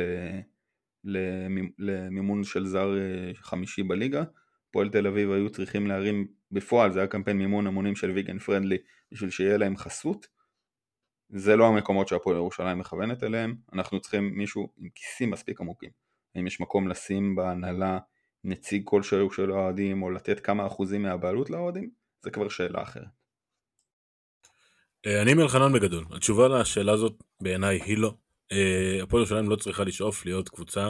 למימון של זר אה, חמישי בליגה. הפועל תל אביב היו צריכים להרים בפועל, זה היה קמפיין מימון המונים של ויגן פרנדלי בשביל שיהיה להם חסות. זה לא המקומות שהפועל ירושלים מכוונת אליהם, אנחנו צריכים מישהו עם כיסים מספיק עמוקים. האם יש מקום לשים בהנהלה נציג כלשהו של האוהדים או לתת כמה אחוזים מהבעלות לאוהדים? זה כבר שאלה אחרת. אה, אני מאלחנן בגדול. התשובה לשאלה הזאת בעיניי היא לא. אה, הפועל ירושלים לא צריכה לשאוף להיות קבוצה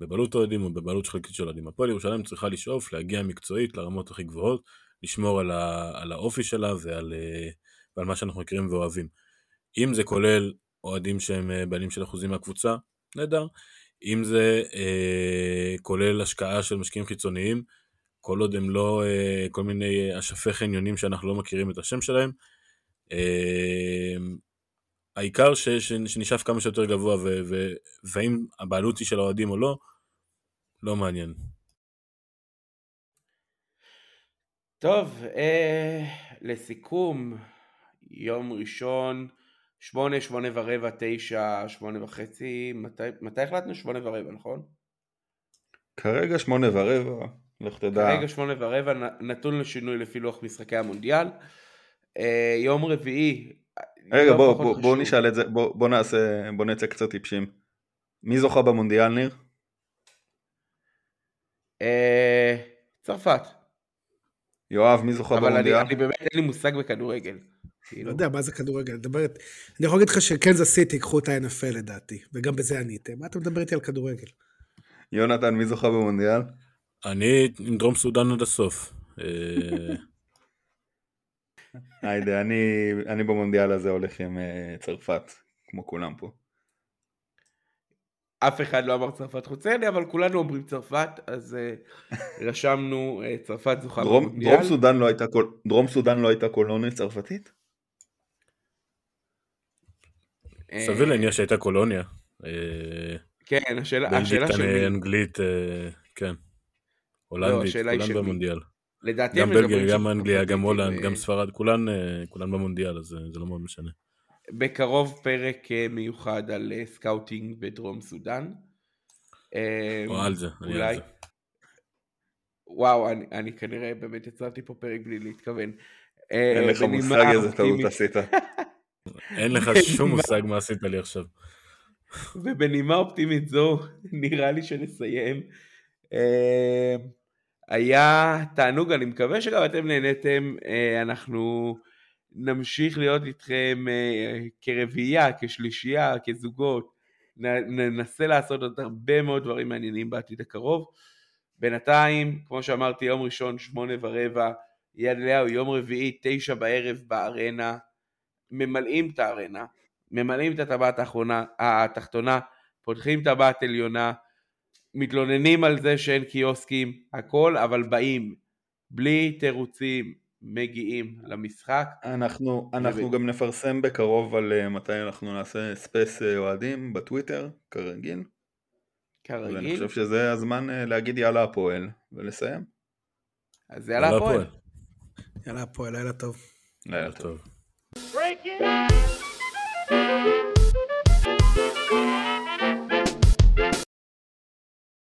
בבעלות אוהדים או בבעלות חלקית של אוהדים. הפועל ירושלים צריכה לשאוף להגיע מקצועית לרמות הכי גבוהות, לשמור על, ה, על האופי שלה ועל, אה, ועל מה שאנחנו מכירים ואוהבים. אם זה כולל אוהדים שהם בעלים של אחוזים מהקבוצה, נהדר. אם זה אה, כולל השקעה של משקיעים חיצוניים, כל עוד הם לא אה, כל מיני אשפי חניונים שאנחנו לא מכירים את השם שלהם, אמ, העיקר ש, ש, שנשאף כמה שיותר גבוה, ו, ו, והאם הבעלות היא של האוהדים או לא, לא מעניין. טוב, אה, לסיכום, יום ראשון, שמונה, שמונה ורבע, תשע, שמונה וחצי, מתי, מתי החלטנו? שמונה ורבע, נכון? כרגע שמונה ורבע, לך תדע. כרגע שמונה ורבע, נתון לשינוי לפי לוח משחקי המונדיאל. אה, יום רביעי. רגע לא בוא, בוא, בוא נשאל את זה, בוא, בוא נעשה, בוא נצא קצת טיפשים. מי זוכה במונדיאל ניר? אה, צרפת. יואב, מי זוכה במונדיאל? אבל אני באמת אין לי מושג בכדורגל. לא יודע מה זה כדורגל, מדברת, אני יכול להגיד לך שקנזס סיטי ייקחו את ה-NFL לדעתי, וגם בזה עניתם, מה אתה מדבר איתי על כדורגל? יונתן, מי זוכה במונדיאל? אני עם דרום סודאן עד הסוף. אה, <laughs> היידה, אני, אני במונדיאל הזה הולך עם uh, צרפת, כמו כולם פה. אף אחד לא אמר צרפת חוץ ממני, אבל כולנו אומרים צרפת, אז uh, <laughs> רשמנו צרפת זוכה דרום, במונדיאל. דרום סודאן לא הייתה, דרום סודאן לא הייתה קולוניה צרפתית? סביר להניח שהייתה קולוניה. כן, השאלה, השאלה שלי... אנגלית, כן. הולנדית, לא, כולן במונדיאל. לדעתי גם בלגיה, גם אנגליה, גם הולנד, גם ספרד, כולן, אה, כולן במונדיאל, אז אה, זה לא מאוד משנה. בקרוב פרק אה, מיוחד על scouting בדרום סודאן. או על זה, אני על זה. וואו, אני, אני כנראה באמת יצרתי פה פרק בלי להתכוון. אין לך מושג איזה טעות עשית. <laughs> אין לך שום מושג מה עשית לי עכשיו. ובנימה אופטימית זו, נראה לי שנסיים. היה תענוג, אני מקווה שגם אתם נהניתם, אה, אנחנו נמשיך להיות איתכם אה, כרביעייה, כשלישייה, כזוגות, ננסה לעשות עוד הרבה מאוד דברים מעניינים בעתיד הקרוב. בינתיים, כמו שאמרתי, יום ראשון, שמונה ורבע, יד אליהו, יום רביעי, תשע בערב בארנה, ממלאים את הארנה, ממלאים את הטבעת האחרונה, התחתונה, פותחים טבעת עליונה, מתלוננים על זה שאין קיוסקים, הכל, אבל באים, בלי תירוצים, מגיעים למשחק. אנחנו, אנחנו. גם נפרסם בקרוב על אה, מתי אנחנו נעשה space אה, אוהדים בטוויטר, כרגיל. כרגיל. ואני חושב שזה הזמן uh, להגיד יאללה הפועל, ולסיים. אז יאללה הפועל. יאללה הפועל, לילה טוב. לילה טוב. טוב.